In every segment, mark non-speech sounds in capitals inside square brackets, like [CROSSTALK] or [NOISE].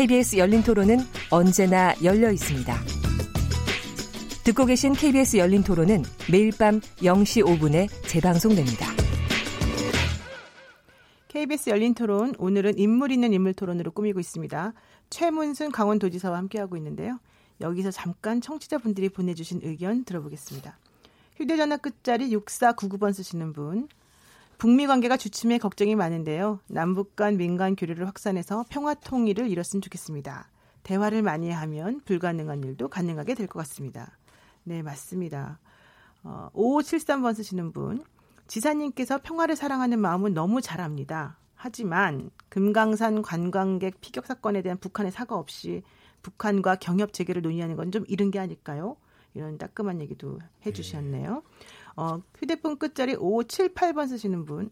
KBS 열린 토론은 언제나 열려 있습니다. 듣고 계신 KBS 열린 토론은 매일 밤 0시 5분에 재방송됩니다. KBS 열린 토론 오늘은 인물 있는 인물 토론으로 꾸미고 있습니다. 최문순 강원도지사와 함께하고 있는데요. 여기서 잠깐 청취자분들이 보내주신 의견 들어보겠습니다. 휴대전화 끝자리 6499번 쓰시는 분. 북미 관계가 주춤해 걱정이 많은데요. 남북 간 민간 교류를 확산해서 평화 통일을 이뤘으면 좋겠습니다. 대화를 많이 하면 불가능한 일도 가능하게 될 것 같습니다. 네, 맞습니다. 어, 5573번 쓰시는 분. 지사님께서 평화를 사랑하는 마음은 너무 잘 압니다. 하지만 금강산 관광객 피격 사건에 대한 북한의 사과 없이 북한과 경협 재개를 논의하는 건 좀 이른 게 아닐까요? 이런 따끔한 얘기도 해주셨네요. 어, 휴대폰 끝자리 5578번 쓰시는 분.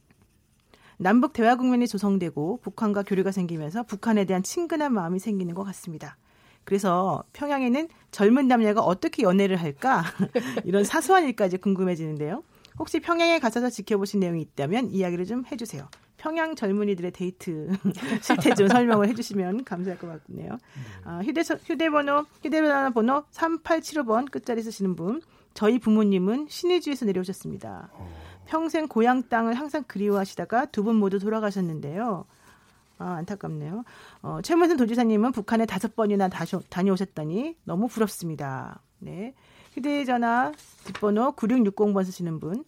남북 대화 국면이 조성되고 북한과 교류가 생기면서 북한에 대한 친근한 마음이 생기는 것 같습니다. 그래서 평양에는 젊은 남녀가 어떻게 연애를 할까? [LAUGHS] 이런 사소한 일까지 궁금해지는데요. 혹시 평양에 가셔서 지켜보신 내용이 있다면 이야기를 좀 해주세요. 평양 젊은이들의 데이트 [LAUGHS] 실태 좀 설명을 해주시면 감사할 것 같네요. 아, 휴대, 휴대번호, 휴대전화 번호 3875번 끝자리 쓰시는 분. 저희 부모님은 신의주에서 내려오셨습니다. 평생 고향 땅을 항상 그리워하시다가 두 분 모두 돌아가셨는데요. 아, 안타깝네요. 어, 최문순 도지사님은 북한에 다섯 번이나 다녀오셨다니 너무 부럽습니다. 네. 휴대전화 뒷번호 9660번 쓰시는 분.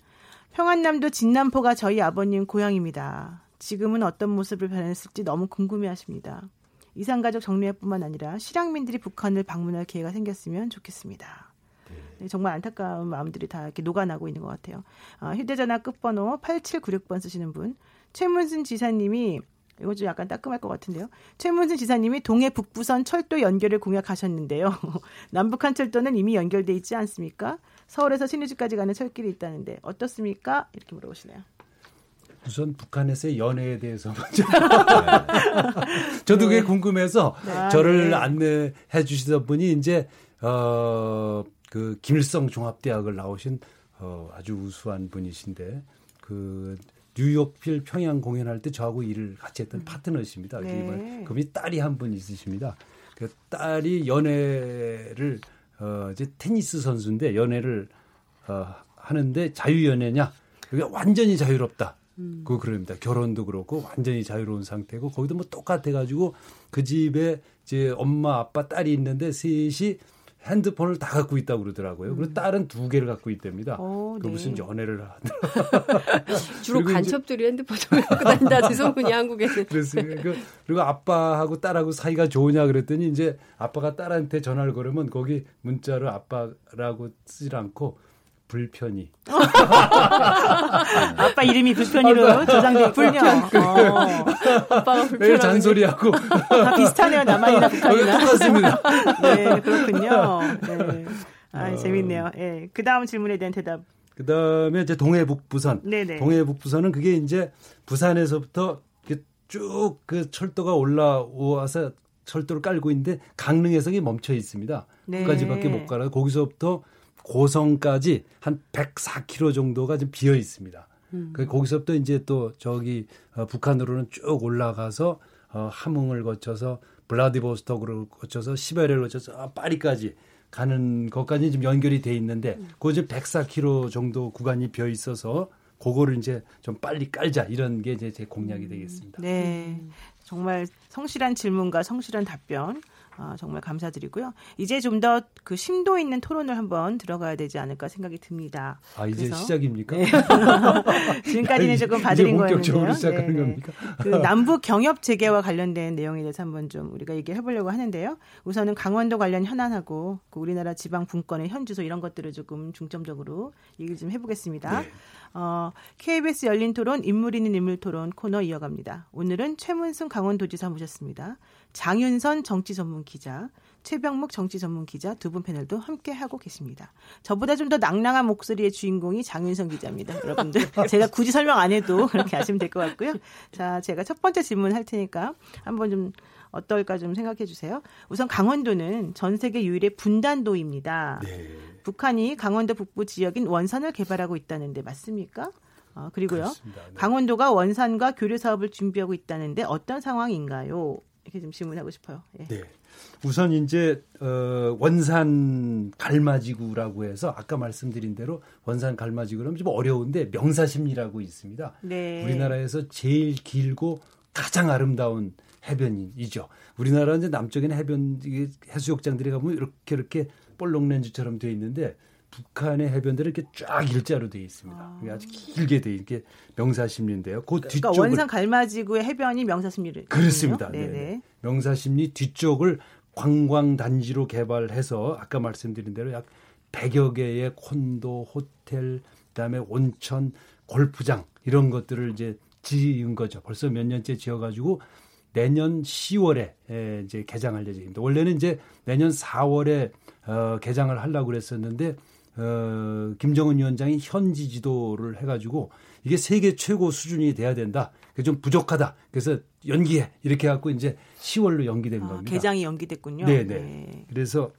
평안남도 진남포가 저희 아버님 고향입니다. 지금은 어떤 모습을 변했을지 너무 궁금해 하십니다. 이산가족 정리회뿐만 아니라 실향민들이 북한을 방문할 기회가 생겼으면 좋겠습니다. 네, 정말 안타까운 마음들이 다 이렇게 녹아나고 있는 것 같아요. 아, 휴대전화 끝번호 8796번 쓰시는 분. 최문순 지사님이 이거 좀 약간 따끔할 것 같은데요. 최문순 지사님이 동해 북부선 철도 연결을 공약하셨는데요. [LAUGHS] 남북한 철도는 이미 연결돼 있지 않습니까? 서울에서 신의주까지 가는 철길이 있다는데 어떻습니까? 이렇게 물어보시네요. 우선 북한에서의 연애에 대해서 [LAUGHS] 먼저 [LAUGHS] 저도 그게 네. 궁금해서 아, 저를 네. 안내해 주시던 분이 이제 어 그 김일성 종합대학을 나오신 어 아주 우수한 분이신데 그 뉴욕필 평양 공연할 때 저하고 일을 같이 했던 음. 파트너십니다. 네. 그분이 딸이 한 분 있으십니다. 그 딸이 연애를 어 이제 테니스 선수인데 연애를 어 하는데 자유 연애냐? 그게 완전히 자유롭다. 음. 그 그럽니다. 결혼도 그렇고 완전히 자유로운 상태고 거기도 뭐 똑같아 가지고 그 집에 이제 엄마 아빠 딸이 있는데 셋이 핸드폰을 다 갖고 있다고 그러더라고요. 그리고 음. 딸은 두 개를 갖고 있답니다. 오, 그 네. 무슨 연애를 하더라. [LAUGHS] 주로 간첩들이 핸드폰을 [LAUGHS] 갖고 다닌다지 소문이 한국에는. 그렇습니다. 그, 그리고 아빠하고 딸하고 사이가 좋으냐 그랬더니 이제 아빠가 딸한테 전화를 걸으면 거기 문자로 아빠라고 쓰질 않고 불편이. [LAUGHS] 아빠 이름이 불편이로 저장돼. 불편. 어. 아빠가 불편. 잔소리하고. 다 비슷하네요. 남한이나 북한이나. 똑같습니다. 네, 그렇군요. 네. 아, 어. 재밌네요. 예. 네. 그 다음 질문에 대한 대답. 그 다음에 이제 동해북부선. 네네. 동해북부선은 그게 이제 부산에서부터 쭉 그 철도가 올라와서 철도를 깔고 있는데 강릉에서 멈춰 있습니다. 네. 거기까지밖에 못 가라. 거기서부터 고성까지 한 104km 정도가 지금 비어 있습니다. 음. 그 거기서부터 이제 또 저기 어, 북한으로는 쭉 올라가서 어, 함흥을 거쳐서 블라디보스토크를 거쳐서 시베리아를 거쳐서 아, 파리까지 가는 것까지 지금 연결이 돼 있는데 음. 그거 지금 104km 정도 구간이 비어 있어서 그거를 이제 좀 빨리 깔자 이런 게 이제 제 공약이 음. 되겠습니다. 네. 정말 성실한 질문과 성실한 답변 아, 정말 감사드리고요. 이제 좀 더 그 심도 있는 토론을 한번 들어가야 되지 않을까 생각이 듭니다. 아 이제 그래서, 시작입니까? 네. [LAUGHS] 지금까지는 조금 봐드린 거였는데요. 시작하는 네, 겁니까? 그 남북 경협 재개와 관련된 내용에 대해서 한번 좀 우리가 얘기해 보려고 하는데요. 우선은 강원도 관련 현안하고 그 우리나라 지방 분권의 현주소 이런 것들을 조금 중점적으로 얘기를 좀 해보겠습니다. 네. 어, KBS 열린 토론 인물 있는 인물 토론 코너 이어갑니다. 오늘은 최문승 강원도지사 모셨습니다. 장윤선 정치 전문 기자, 최병묵 정치 전문 기자 두 분 패널도 함께 하고 계십니다. 저보다 좀 더 낭낭한 목소리의 주인공이 장윤성 기자입니다. 여러분들 [LAUGHS] 제가 굳이 설명 안 해도 그렇게 아시면 될 것 같고요. 자, 제가 첫 번째 질문 할 테니까 한번 좀 어떨까 좀 생각해 주세요. 우선 강원도는 전 세계 유일의 분단도입니다. 네. 북한이 강원도 북부 지역인 원산을 개발하고 있다는데 맞습니까? 어, 그리고요. 네. 강원도가 원산과 교류 사업을 준비하고 있다는데 어떤 상황인가요? 이렇게 좀 질문하고 싶어요. 예. 네. 우선 이제 어, 원산 갈마지구라고 해서 아까 말씀드린 대로 원산 갈마지구는 좀 어려운데 명사심리라고 있습니다. 네. 우리나라에서 제일 길고 가장 아름다운 해변이죠. 우리나라 이제 남쪽에는 해변 해수욕장들이 가보면 이렇게 이렇게 볼록 렌즈처럼 되어 있는데 북한의 해변들은 이렇게 쫙 일자로 되어 있습니다. 아. 아주 길게 돼 있게 명사심리인데요. 그 그러니까 뒤쪽을 원산 갈마지구의 해변이 명사심리 그렇습니다. 네. 명사심리 뒤쪽을 관광 단지로 개발해서 아까 말씀드린 대로 약 100여 개의 콘도, 호텔, 그다음에 온천, 골프장 이런 것들을 이제 지은 거죠. 벌써 몇 년째 지어 가지고 내년 10월에 이제 개장할 예정입니다. 원래는 이제 내년 4월에 어, 개장을 하려고 그랬었는데 어, 김정은 위원장이 현지 지도를 해가지고 이게 세계 최고 수준이 돼야 된다. 그게 좀 부족하다. 그래서 연기해 이렇게 해갖고 이제 10월로 연기된 아, 겁니다. 개장이 연기됐군요. 네네. 네. 그래서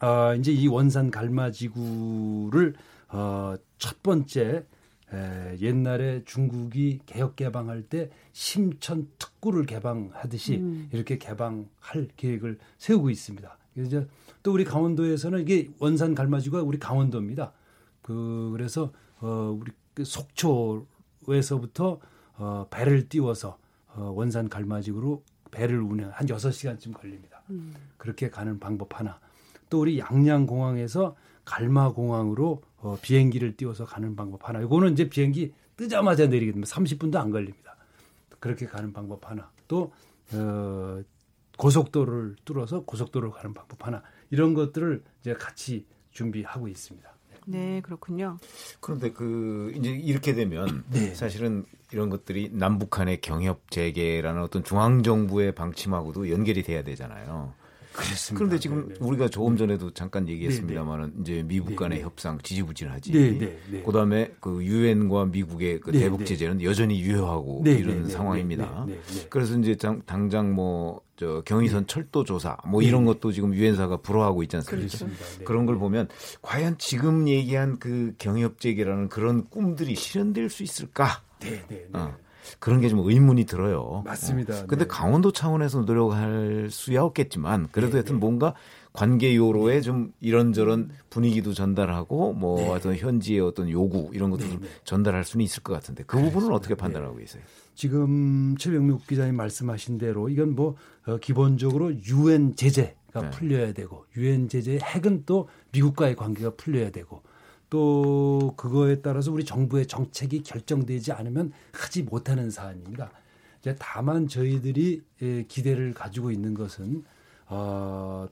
어, 이제 이 원산 갈마지구를 어, 첫 번째 에, 옛날에 중국이 개혁 개방할 때 심천 특구를 개방하듯이 음. 이렇게 개방할 계획을 세우고 있습니다. 그래서 또 우리 강원도에서는 이게 원산 갈마지구가 우리 강원도입니다. 그 그래서 어 우리 그 속초에서부터 어 배를 띄워서 어 원산 갈마지구로 배를 운행 한 여섯 시간쯤 걸립니다. 음. 그렇게 가는 방법 하나. 또 우리 양양 공항에서 갈마 공항으로 어, 비행기를 띄워서 가는 방법 하나. 이거는 이제 비행기 뜨자마자 내리게 되면 30분도 안 걸립니다. 그렇게 가는 방법 하나. 또 어, 고속도로를 뚫어서 고속도로로 가는 방법 하나. 이런 것들을 이제 같이 준비하고 있습니다. 네, 그렇군요. 그런데 그 이제 이렇게 되면 [CLEARS THROAT] 네. 사실은 이런 것들이 남북한의 경협 재개라는 어떤 중앙 정부의 방침하고도 연결이 돼야 되잖아요. 그렇습니다. 그런데 지금 네네. 네. 우리가 조금 전에도 잠깐 얘기했습니다만은 네, 네. 이제 미국 간의 네네. 협상 지지부진하지. 네네. 그다음에 그 유엔과 미국의 그 대북 제재는 여전히 유효하고 이런 상황입니다. 그래서 이제 당장 뭐 저 경의선 철도 조사 뭐 이런 것도 지금 유엔사가 불허하고 있지 않습니까? 그런 걸 보면 과연 지금 얘기한 그 경협 재개라는 그런 꿈들이 실현될 수 있을까? 네, 네, 네. 어. 그런 게 좀 의문이 들어요. 맞습니다. 어. 근데 네. 강원도 차원에서 노력할 수야 없겠지만 그래도 네, 하여튼 네. 뭔가 관계 요로에 좀 이런저런 분위기도 전달하고 뭐 네. 어떤 현지의 어떤 요구 이런 것도 좀 네, 네. 전달할 수는 있을 것 같은데 그 부분은 그렇습니다. 어떻게 판단하고 계세요? 지금 최병국 기자님 말씀하신 대로 이건 뭐 어, 기본적으로 유엔 제재가 풀려야 되고 유엔 제재의 핵은 또 미국과의 관계가 풀려야 되고 또 그거에 따라서 우리 정부의 정책이 결정되지 않으면 하지 못하는 사안입니다. 이제 다만 저희들이 예, 기대를 가지고 있는 것은 어,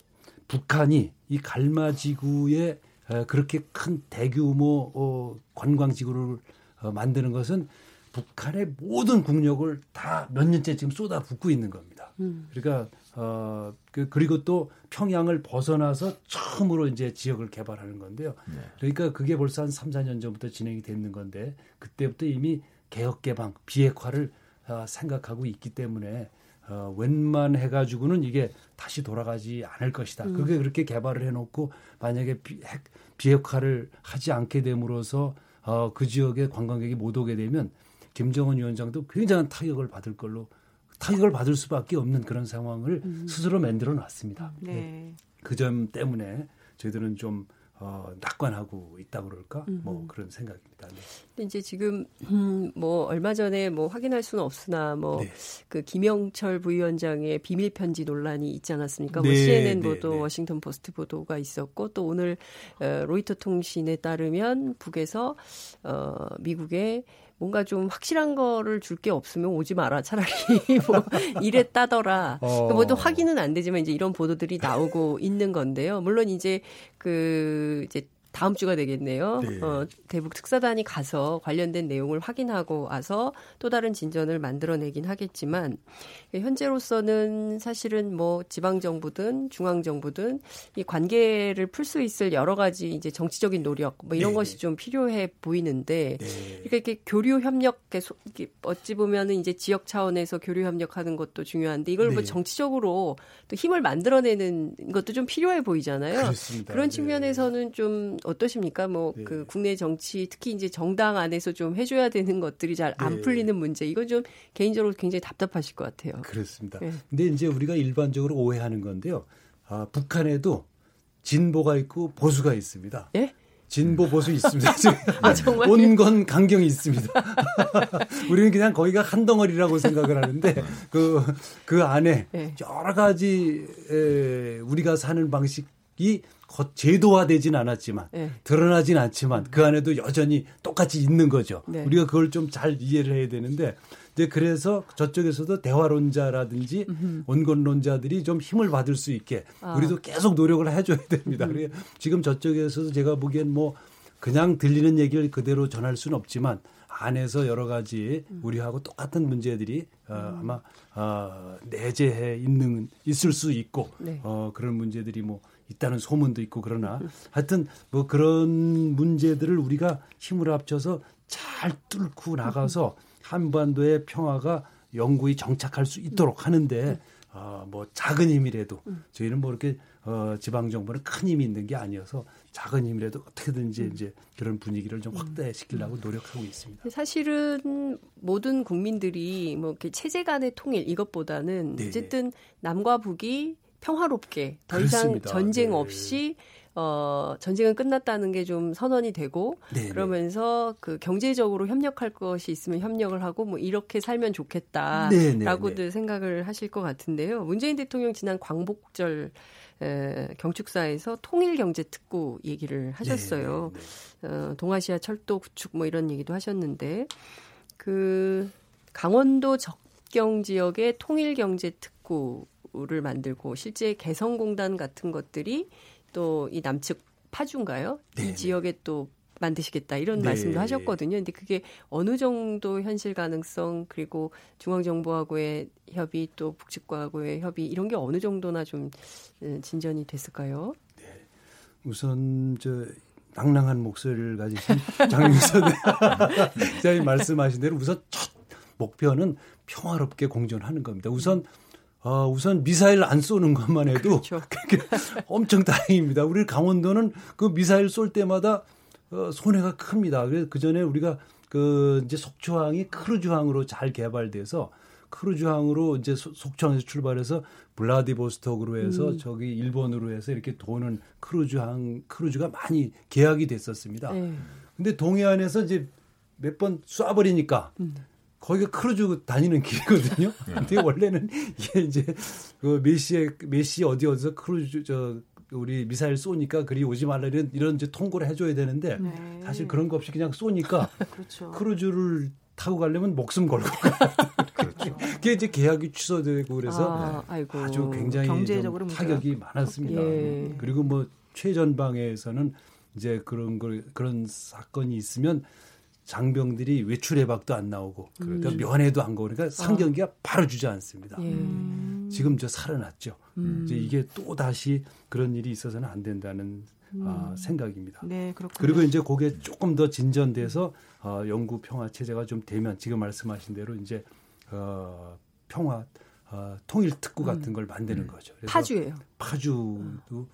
북한이 이 갈마지구에 어, 그렇게 큰 대규모 어, 관광지구를 어, 만드는 것은 북한의 모든 국력을 다 몇 년째 지금 쏟아붓고 있는 겁니다. 음. 그러니까 어, 그, 그리고 또 평양을 벗어나서 처음으로 이제 지역을 개발하는 건데요. 네. 그러니까 그게 벌써 한 3, 4년 전부터 진행이 됐는 건데 그때부터 이미 개혁 개방, 비핵화를 어, 생각하고 있기 때문에 어, 웬만해 가지고는 이게 다시 돌아가지 않을 것이다. 음. 그게 그렇게 개발을 해 놓고 만약에 비, 핵, 비핵화를 하지 않게 됨으로써 어, 그 지역에 관광객이 못 오게 되면 김정은 위원장도 굉장한 타격을 받을 걸로 타격을 받을 수밖에 없는 그런 상황을 음. 스스로 만들어 놨습니다. 네. 네. 그 점 때문에 저희들은 좀 어, 낙관하고 있다 그럴까? 음. 뭐 그런 생각입니다. 네. 근데 이제 지금 음, 뭐 얼마 전에 뭐 확인할 수는 없으나 뭐그 네. 김영철 부위원장의 비밀 편지 논란이 있지 않았습니까? 뭐 네, 뭐 CNN 보도, 네, 네. 워싱턴 포스트 보도가 있었고 또 오늘 어, 로이터 통신에 따르면 북에서 어, 미국의 뭔가 좀 확실한 거를 줄 게 없으면 오지 마라. 차라리 [LAUGHS] 뭐 이랬다더라. 어. 그러니까 뭐또 확인은 안 되지만 이제 이런 보도들이 나오고 있는 건데요. 물론 이제 그 이제 다음 주가 되겠네요. 네. 어, 대북 특사단이 가서 관련된 내용을 확인하고 와서 또 다른 진전을 만들어내긴 하겠지만 현재로서는 사실은 뭐 지방 정부든 중앙 정부든 이 관계를 풀 수 있을 여러 가지 이제 정치적인 노력 뭐 이런 네. 것이 좀 필요해 보이는데 네. 그러니까 이렇게 교류 협력 계속 어찌 보면은 이제 지역 차원에서 교류 협력하는 것도 중요한데 이걸 뭐 네. 뭐 정치적으로 또 힘을 만들어내는 것도 좀 필요해 보이잖아요. 그렇습니다. 그런 네. 측면에서는 좀 어떠십니까? 뭐그 네. 국내 정치 특히 이제 정당 안에서 좀 해줘야 되는 것들이 잘안 네. 풀리는 문제 이건 좀 개인적으로 굉장히 답답하실 것 같아요. 그렇습니다. 네. 근데 이제 우리가 일반적으로 오해하는 건데요. 아, 북한에도 진보가 있고 보수가 있습니다. 예? 진보 보수 있습니다. [LAUGHS] 아, 정말 온건 강경이 있습니다. [LAUGHS] 우리는 그냥 거기가 한 덩어리라고 생각을 하는데 그그 그 안에 네. 여러 가지 에, 우리가 사는 방식이 제도화되진 않았지만 네. 드러나진 않지만 그 안에도 여전히 똑같이 있는 거죠. 네. 우리가 그걸 좀 잘 이해를 해야 되는데 이제 그래서 저쪽에서도 대화론자라든지 음흠. 원건론자들이 좀 힘을 받을 수 있게 아. 우리도 계속 노력을 해줘야 됩니다. 음. 그래 지금 저쪽에서도 제가 보기엔 뭐 그냥 들리는 얘기를 그대로 전할 수는 없지만 안에서 여러 가지 음. 우리하고 똑같은 문제들이 어, 음. 아마 어, 내재해 있는 있을 수 있고 네. 어, 그런 문제들이 뭐 있다는 소문도 있고 그러나 음. 하여튼 뭐 그런 문제들을 우리가 힘을 합쳐서 잘 뚫고 나가서 한반도의 평화가 영구히 정착할 수 있도록 하는데 어, 뭐 작은 힘이라도 저희는 뭐 이렇게 어, 지방 정부는 큰 힘이 있는 게 아니어서 작은 힘이라도 어떻게든지 음. 이제 그런 분위기를 좀 확대시키려고 노력하고 있습니다. 사실은 모든 국민들이 뭐 이렇게 체제 간의 통일 이것보다는 네네. 어쨌든 남과 북이 평화롭게 더. 이상 전쟁 네. 없이 어, 전쟁은 끝났다는 게 좀 선언이 되고 네네. 그러면서 그 경제적으로 협력할 것이 있으면 협력을 하고 뭐 이렇게 살면 좋겠다라고들 생각을 하실 것 같은데요. 문재인 대통령 지난 광복절 에, 경축사에서 통일 경제 특구 얘기를 하셨어요. 어, 동아시아 철도 구축 뭐 이런 얘기도 하셨는데 그 강원도 적경 지역의 통일 경제 특구 를 만들고 실제 개성공단 같은 것들이 또 이 남측 파주인가요? 네 이 지역에 또 만드시겠다 이런 네. 말씀도 하셨거든요. 근데 그게 어느 정도 현실 가능성 그리고 중앙 정부하고의 협의 또 북측과하고의 협의 이런 게 어느 정도나 좀 음, 진전이 됐을까요? 네. 우선 저 낭낭한 목소리를 가지신 [LAUGHS] 장윤선 [LAUGHS] 네. 말씀하신 대로 우선 첫 목표는 평화롭게 공존하는 겁니다. 우선 어, 우선 미사일 안 쏘는 것만 해도 그렇죠. [LAUGHS] 엄청 다행입니다. 우리 강원도는 그 미사일 쏠 때마다 어, 손해가 큽니다. 그래서 그 전에 우리가 그 이제 속초항이 크루즈항으로 잘 개발돼서 크루즈항으로 이제 속초항에서 출발해서 블라디보스톡으로 해서 음. 저기 일본으로 해서 이렇게 도는 크루즈항 크루즈가 많이 계약이 됐었습니다. 네. 근데 동해안에서 이제 몇 번 쏴버리니까 음. 거기가 크루즈 다니는 길이거든요. [LAUGHS] 네. 근데 원래는 이게 이제 그 몇 시에 몇 시 어디 어디서 크루즈 저 우리 미사일 쏘니까 그리 오지 말라 이런 이런 이제 통고를 해줘야 되는데 네. 사실 그런 거 없이 그냥 쏘니까 [LAUGHS] 그렇죠. 크루즈를 타고 가려면 목숨 걸고 [LAUGHS] 그렇죠. 그게 이제 계약이 취소되고 그래서 아, 주 굉장히 경제적으로 타격이 많았습니다. 예. 그리고 뭐 최전방에서는 이제 그런 걸 그런 사건이 있으면 장병들이 외출 해박도 안 나오고 그러니까 면회도 안 가고 그러니까 상경기가 아. 바로 주저앉습니다. 예. 지금 저 살아났죠. 음. 이제 이게 또 다시 그런 일이 있어서는 안 된다는 음. 어, 생각입니다. 네, 그렇군요. 그리고 이제 그게 조금 더 진전돼서 어, 영구 평화 체제가 좀 되면 지금 말씀하신 대로 이제 어, 평화 어, 통일 특구 같은 음. 걸 만드는 거죠. 파주예요. 파주도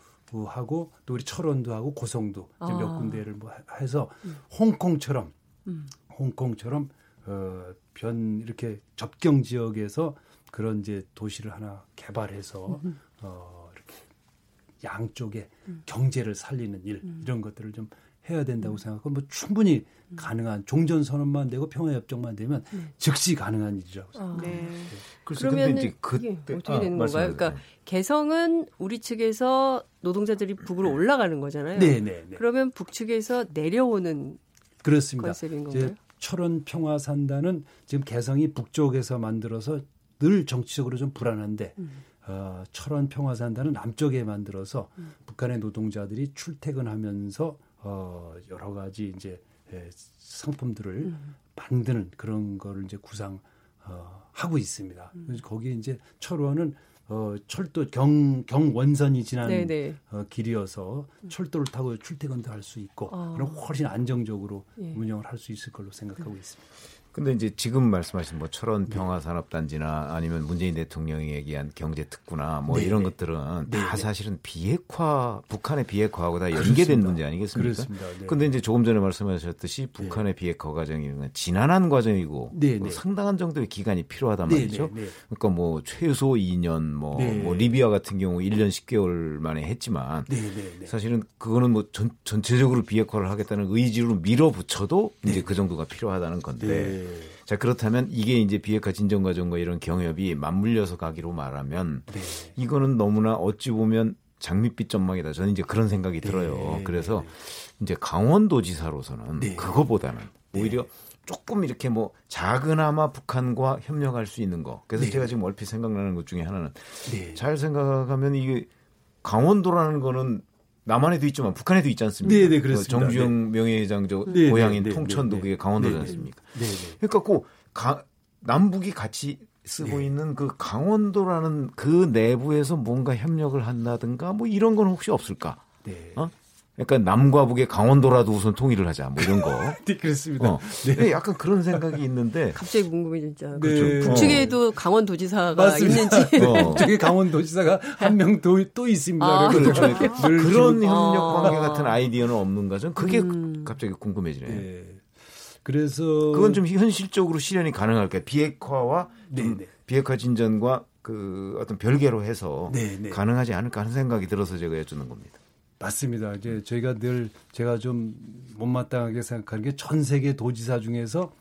하고 또 우리 철원도 하고 고성도 아. 몇 군데를 뭐 해서 음. 홍콩처럼 음. 홍콩처럼 어, 변 이렇게 접경 지역에서 그런 이제 도시를 하나 개발해서 음. 어, 이렇게 양쪽에 음. 경제를 살리는 일 음. 이런 것들을 좀 해야 된다고 음. 생각하고 뭐 충분히 음. 가능한 종전 선언만 되고 평화 협정만 되면 네. 즉시 가능한 일이라고 생각합니다. 아, 네. 네. 그러면 그때 어떻게 아, 되는 건가요? 그러니까 개성은 우리 측에서 노동자들이 북으로 올라가는 거잖아요. 네, 네, 네. 그러면 북측에서 내려오는 그렇습니다. 이제 철원 평화 산단은 지금 개성이 북쪽에서 만들어서 늘 정치적으로 좀 불안한데 음. 어, 철원 평화 산단은 남쪽에 만들어서 음. 북한의 노동자들이 출퇴근하면서 어, 여러 가지 이제 예, 상품들을 음. 만드는 그런 거를 이제 구상 어, 하고 있습니다. 음. 그래서 거기에 이제 철원은 어, 철도 경, 경원선이 지난 어, 길이어서 음. 철도를 타고 출퇴근도 할 수 있고 어. 그럼 훨씬 안정적으로 예. 운영을 할 수 있을 걸로 생각하고 음. 있습니다. 근데 이제 지금 말씀하신 뭐 철원 네. 평화산업단지나 아니면 문재인 대통령이 얘기한 경제 특구나 뭐네 이런 네. 것들은 네네. 다 사실은 비핵화 북한의 비핵화하고 다 연계된 그렇습니다. 문제 아니겠습니까? 그렇습니다. 네. 근데 이제 조금 전에 말씀하셨듯이 네. 북한의 네. 비핵화 과정이 지난한 과정이고 뭐 상당한 정도의 기간이 필요하단 말이죠. 그러니까 뭐 최소 2년 뭐, 뭐 리비아 같은 경우 1년 10개월 만에 했지만 사실은 그거는 뭐 전, 전체적으로 비핵화를 하겠다는 의지로 밀어붙여도 이제 그 정도가 필요하다는 건데 자 그렇다면 이게 이제 비핵화 진전 과정과 이런 경협이 맞물려서 가기로 말하면 네. 이거는 너무나 어찌 보면 장밋빛 전망이다. 저는 이제 그런 생각이 네. 들어요. 그래서 이제 강원도지사로서는 네. 그거보다는 네. 오히려 조금 이렇게 뭐 작은아마 북한과 협력할 수 있는 거. 그래서 네. 제가 지금 얼핏 생각나는 것 중에 하나는 네. 잘 생각하면 이게 강원도라는 거는 남한에도 있지만 북한에도 있지 않습니까? 네, 네, 그렇습니다. 정주영 네. 명예회장 저 네, 네 고향인 네, 네, 통천도 그게 강원도지 않습니까? 네, 네. 그러니까 꼭 가, 남북이 같이 쓰고 있는 그 강원도라는 그 내부에서 뭔가 협력을 한다든가 뭐 이런 건 혹시 없을까? 네. 어? 약간 남과 북의 강원도라도 우선 통일을 하자 뭐 이런 거. [LAUGHS] 네, 그렇습니다. 어. 네. 약간 그런 생각이 있는데. 갑자기 궁금해 진짜. 네. 그렇죠. 북측에도 어. 강원도지사가 맞습니다. 있는지. [LAUGHS] 어. 북측에 강원도지사가 한 명 또 있습니다. 아, 그렇죠. 그런 협력 관계 같은 아이디어는 없는가? 전 그게 음. 갑자기 궁금해지네요. 네. 그래서 그건 좀 현실적으로 실현이 가능할까요? 비핵화와 네, 네. 비핵화 진전과 그 어떤 별개로 해서 네, 네. 가능하지 않을까 하는 생각이 들어서 제가 여쭙는 겁니다. 맞습니다. 이제 저희가 늘 제가 좀 못마땅하게 생각하는 게 전 세계 도지사 중에서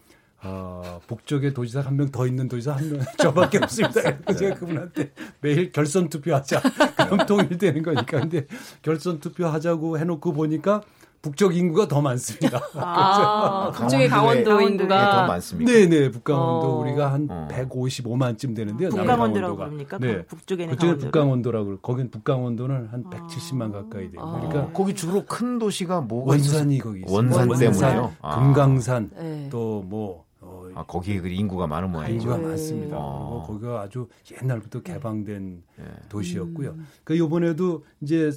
어, 북쪽에 도지사 한 명 더 있는 도지사 한 명 [LAUGHS] 저밖에 없습니다. 그래서 제가 그분한테 매일 결선 투표하자. [LAUGHS] 그럼 통일되는 거니까. 근데 결선 투표하자고 해놓고 보니까 북쪽 인구가 더 많습니다. [LAUGHS] 아, 북쪽의 강원도 인구가 더 많습니다. 네네, 북강원도 어. 우리가 한 어. 155만쯤 되는데요. 북강원도라고 그럽니까? 네. 북쪽에는 그쪽에 북강원도라고 거긴 북강원도는 한 170만 가까이 돼요. 아. 그러니까 거기 주로 큰 도시가 뭐가 원산이 거기 있어요. 원산, 원산 때문에요. 아. 금강산 네. 또뭐 어, 아, 거기에 그 인구가 많은 모양이죠. 인구가 네. 많습니다. 아. 뭐 거기가 아주 옛날부터 개방된 네. 도시였고요. 음. 그 이번에도 이제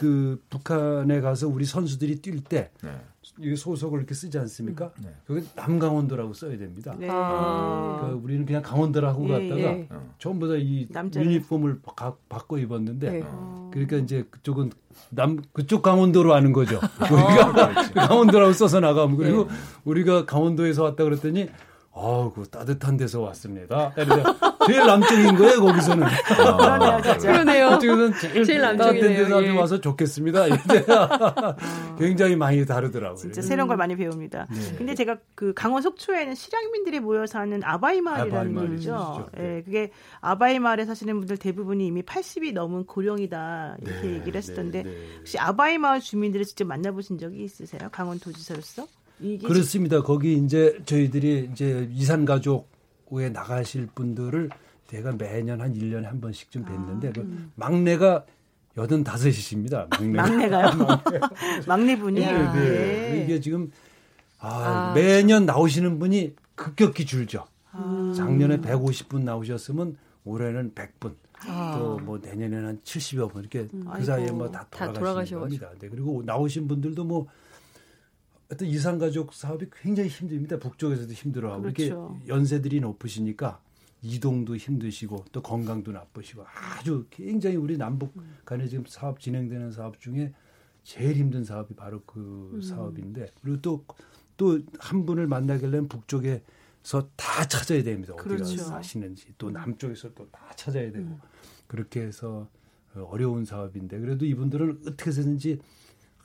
그 북한에 가서 우리 선수들이 뛸때 네. 소속을 이렇게 쓰지 않습니까? 네. 그건 남강원도라고 써야 됩니다. 네. 아. 그러니까 우리는 그냥 강원도라고 예, 갔다가 예. 전부 다 이 유니폼을 가, 바꿔 입었는데 네. 그러니까 이제 그쪽은 남 그쪽 강원도로 하는 거죠. 우리가 아, [LAUGHS] 강원도라고 써서 나가면 그리고 네. 우리가 강원도에서 왔다 그랬더니 아우, 그 따뜻한 데서 왔습니다. 제일 남쪽인 거예요, 거기서는. 아, 그러네요. 그쪽에서는 제일, 제일 따뜻한 데서 예. 와서 좋겠습니다. 굉장히 많이 다르더라고요. 진짜 새로운 걸 많이 배웁니다. 네. 근데 제가 그 강원 속초에는 실향민들이 모여 사는 아바이 마을이라는 게 있죠. 예, 네. 그게 아바이 마을에 사시는 분들 대부분이 이미 80이 넘은 고령이다 이렇게 네, 얘기를 했었던데 네, 네. 혹시 아바이 마을 주민들을 직접 만나보신 적이 있으세요? 강원 도지사로서? 그렇습니다. 거기 이제 저희들이 이제 이산 가족에 나가실 분들을 제가 매년 한 1년에 한 번씩 좀 뵀는데 아, 그 음. 막내가 여든 다섯이십니다. 막내가. 막내가요? 막내 분이. 네, 네. 네. 이게 지금 아, 아, 매년 나오시는 분이 급격히 줄죠. 아. 작년에 150분 나오셨으면 올해는 100분. 아. 또뭐 내년에는 한 70여 분 이렇게 음. 그 사이에 뭐 다 돌아가시는 겁니다. 네, 그리고 나오신 분들도 뭐 어떤 이산가족 사업이 굉장히 힘듭니다. 북쪽에서도 힘들어하고 그렇죠. 이렇게 연세들이 높으시니까 이동도 힘드시고 또 건강도 나쁘시고 아주 굉장히 우리 남북 간에 지금 사업 진행되는 사업 중에 제일 힘든 사업이 바로 그 음. 사업인데 그리고 또 또 한 분을 만나려면 북쪽에서 다 찾아야 됩니다. 어디가 그렇죠. 사시는지 또 남쪽에서 또 다 찾아야 되고 음. 그렇게 해서 어려운 사업인데 그래도 이분들은 어떻게 해서든지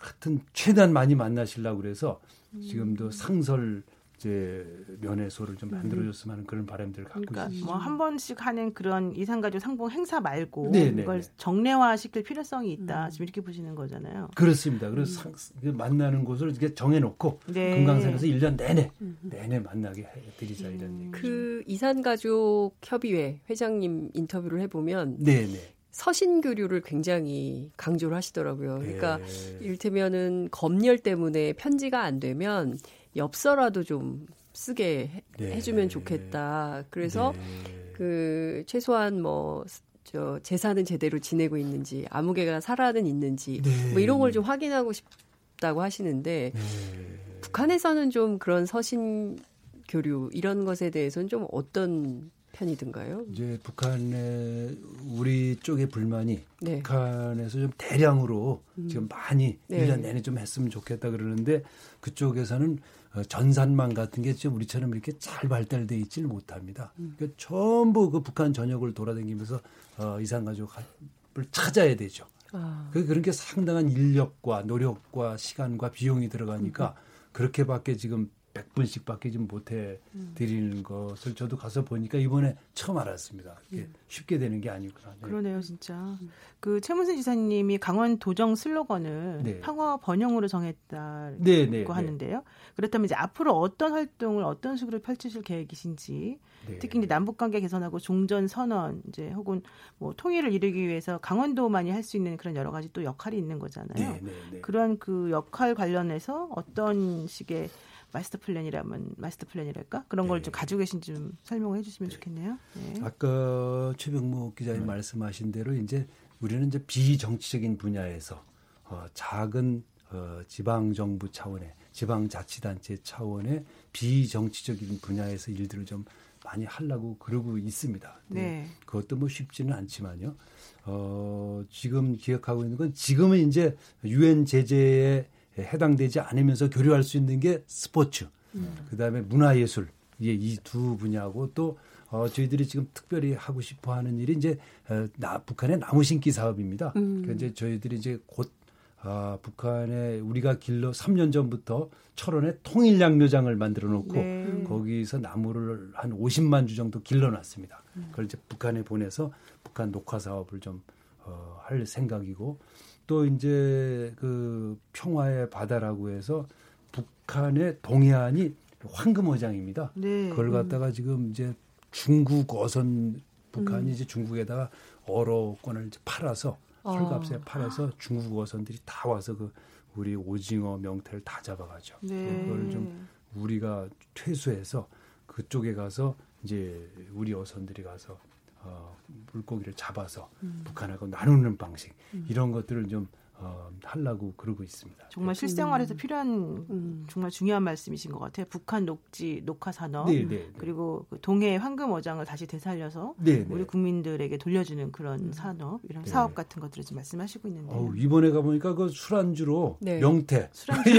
하여튼 최대한 많이 만나시려고 그래서 지금도 상설 이제 면회소를 좀 만들어줬으면 하는 그런 바람들을 갖고 그러니까 있습니다. 뭐한 번씩 하는 그런 이산가족 상봉 행사 말고 네네네. 네, 이걸 네. 정례화시킬 필요성이 있다. 음. 지금 이렇게 보시는 거잖아요. 그렇습니다. 그래서 음. 상, 만나는 곳을 이렇게 정해놓고 네. 금강산에서 1년 내내 음. 내내 만나게 해드리자 이런 음. 얘기죠. 그 이산가족 협의회 회장님 인터뷰를 해보면 네네. 서신교류를 굉장히 강조를 하시더라고요. 그러니까 네. 이를테면은 검열 때문에 편지가 안 되면 엽서라도 좀 쓰게 네. 해주면 좋겠다. 그래서 네. 그 최소한 뭐 저 재산은 제대로 지내고 있는지 아무개가 살아는 있는지 네. 뭐 이런 걸 좀 확인하고 싶다고 하시는데 네. 북한에서는 좀 그런 서신 교류 이런 것에 대해서는 좀 어떤 편이든가요? 이제 북한의 우리 쪽의 불만이 네. 북한에서 좀 대량으로 음. 지금 많이 네. 1년 내내 좀 했으면 좋겠다 그러는데 그쪽에서는 어, 전산망 같은 게 지금 우리처럼 이렇게 잘 발달돼 있지를 못합니다. 음. 그러니까 전부 그 북한 전역을 돌아다니면서 어, 이산가족을 찾아야 되죠. 아. 그런 게 상당한 인력과 노력과 시간과 비용이 들어가니까 음. 그렇게밖에 지금 100분씩밖에 좀 못해 드리는 음. 것을 저도 가서 보니까 이번에 처음 알았습니다. 음. 쉽게 되는 게 아니구나. 네. 그러네요, 진짜. 음. 그 최문순 지사님이 강원 도정 슬로건을 네. 평화 번영으로 정했다고 네, 네, 네, 하는데요. 그렇다면 이제 앞으로 어떤 활동을 어떤 식으로 펼치실 계획이신지 네. 특히 이제 남북 관계 개선하고 종전 선언 이제 혹은 뭐 통일을 이루기 위해서 강원도만이 할 수 있는 그런 여러 가지 또 역할이 있는 거잖아요. 네, 그러한 그 역할 관련해서 어떤 식의 마스터 플랜이라면 마스터 플랜이랄까 그런 걸좀 네. 가지고 계신지 좀 설명을 해주시면 네. 좋겠네요. 네. 아까 최병무 기자님 네. 말씀하신 대로 이제 우리는 이제 비정치적인 분야에서 어, 작은 어, 지방 정부 차원의 지방 자치단체 차원의 비정치적인 분야에서 일들을 좀 많이 하려고 그러고 있습니다. 네. 그것도 뭐 쉽지는 않지만요. 어, 지금 기억하고 있는 건 지금은 이제 유엔 제재에 해당되지 않으면서 교류할 수 있는 게 스포츠, 음. 그다음에 문화예술 이두 분야고 또 어, 저희들이 지금 특별히 하고 싶어 하는 일이 이제 어, 나, 북한의 나무 심기 사업입니다. 음. 그러니까 이제 저희들이 이제 곧 아, 북한에 우리가 길러 3년 전부터 철원에 통일양묘장을 만들어 놓고 네. 거기서 나무를 한 50만 주 정도 길러 놨습니다. 음. 그걸 이제 북한에 보내서 북한 녹화 사업을 좀 어, 할 생각이고 또 이제 그 평화의 바다라고 해서 북한의 동해안이 황금어장입니다. 네. 그걸 갖다가 지금 이제 중국 어선 북한이 음. 이제 중국에다가 어로 권을 이제 팔아서 헐값에 아. 팔아서 중국 어선들이 다 와서 그 우리 오징어 명태를 다 잡아가죠. 네. 그걸 좀 우리가 퇴수해서 그쪽에 가서 이제 우리 어선들이 가서 어, 물고기를 잡아서 음. 북한하고 나누는 방식 음. 이런 것들을 좀 어, 하려고 그러고 있습니다. 정말 네. 실생활에서 음. 필요한 음. 정말 중요한 말씀이신 것 같아요. 북한 녹지 녹화 산업 네, 네, 네. 그리고 그 동해 황금 어장을 다시 되살려서 네, 네. 우리 국민들에게 돌려주는 그런 음. 산업 이런 네. 사업 같은 것들을 지금 말씀하시고 있는데 어, 이번에 가 보니까 그 술안주로 명태 술안주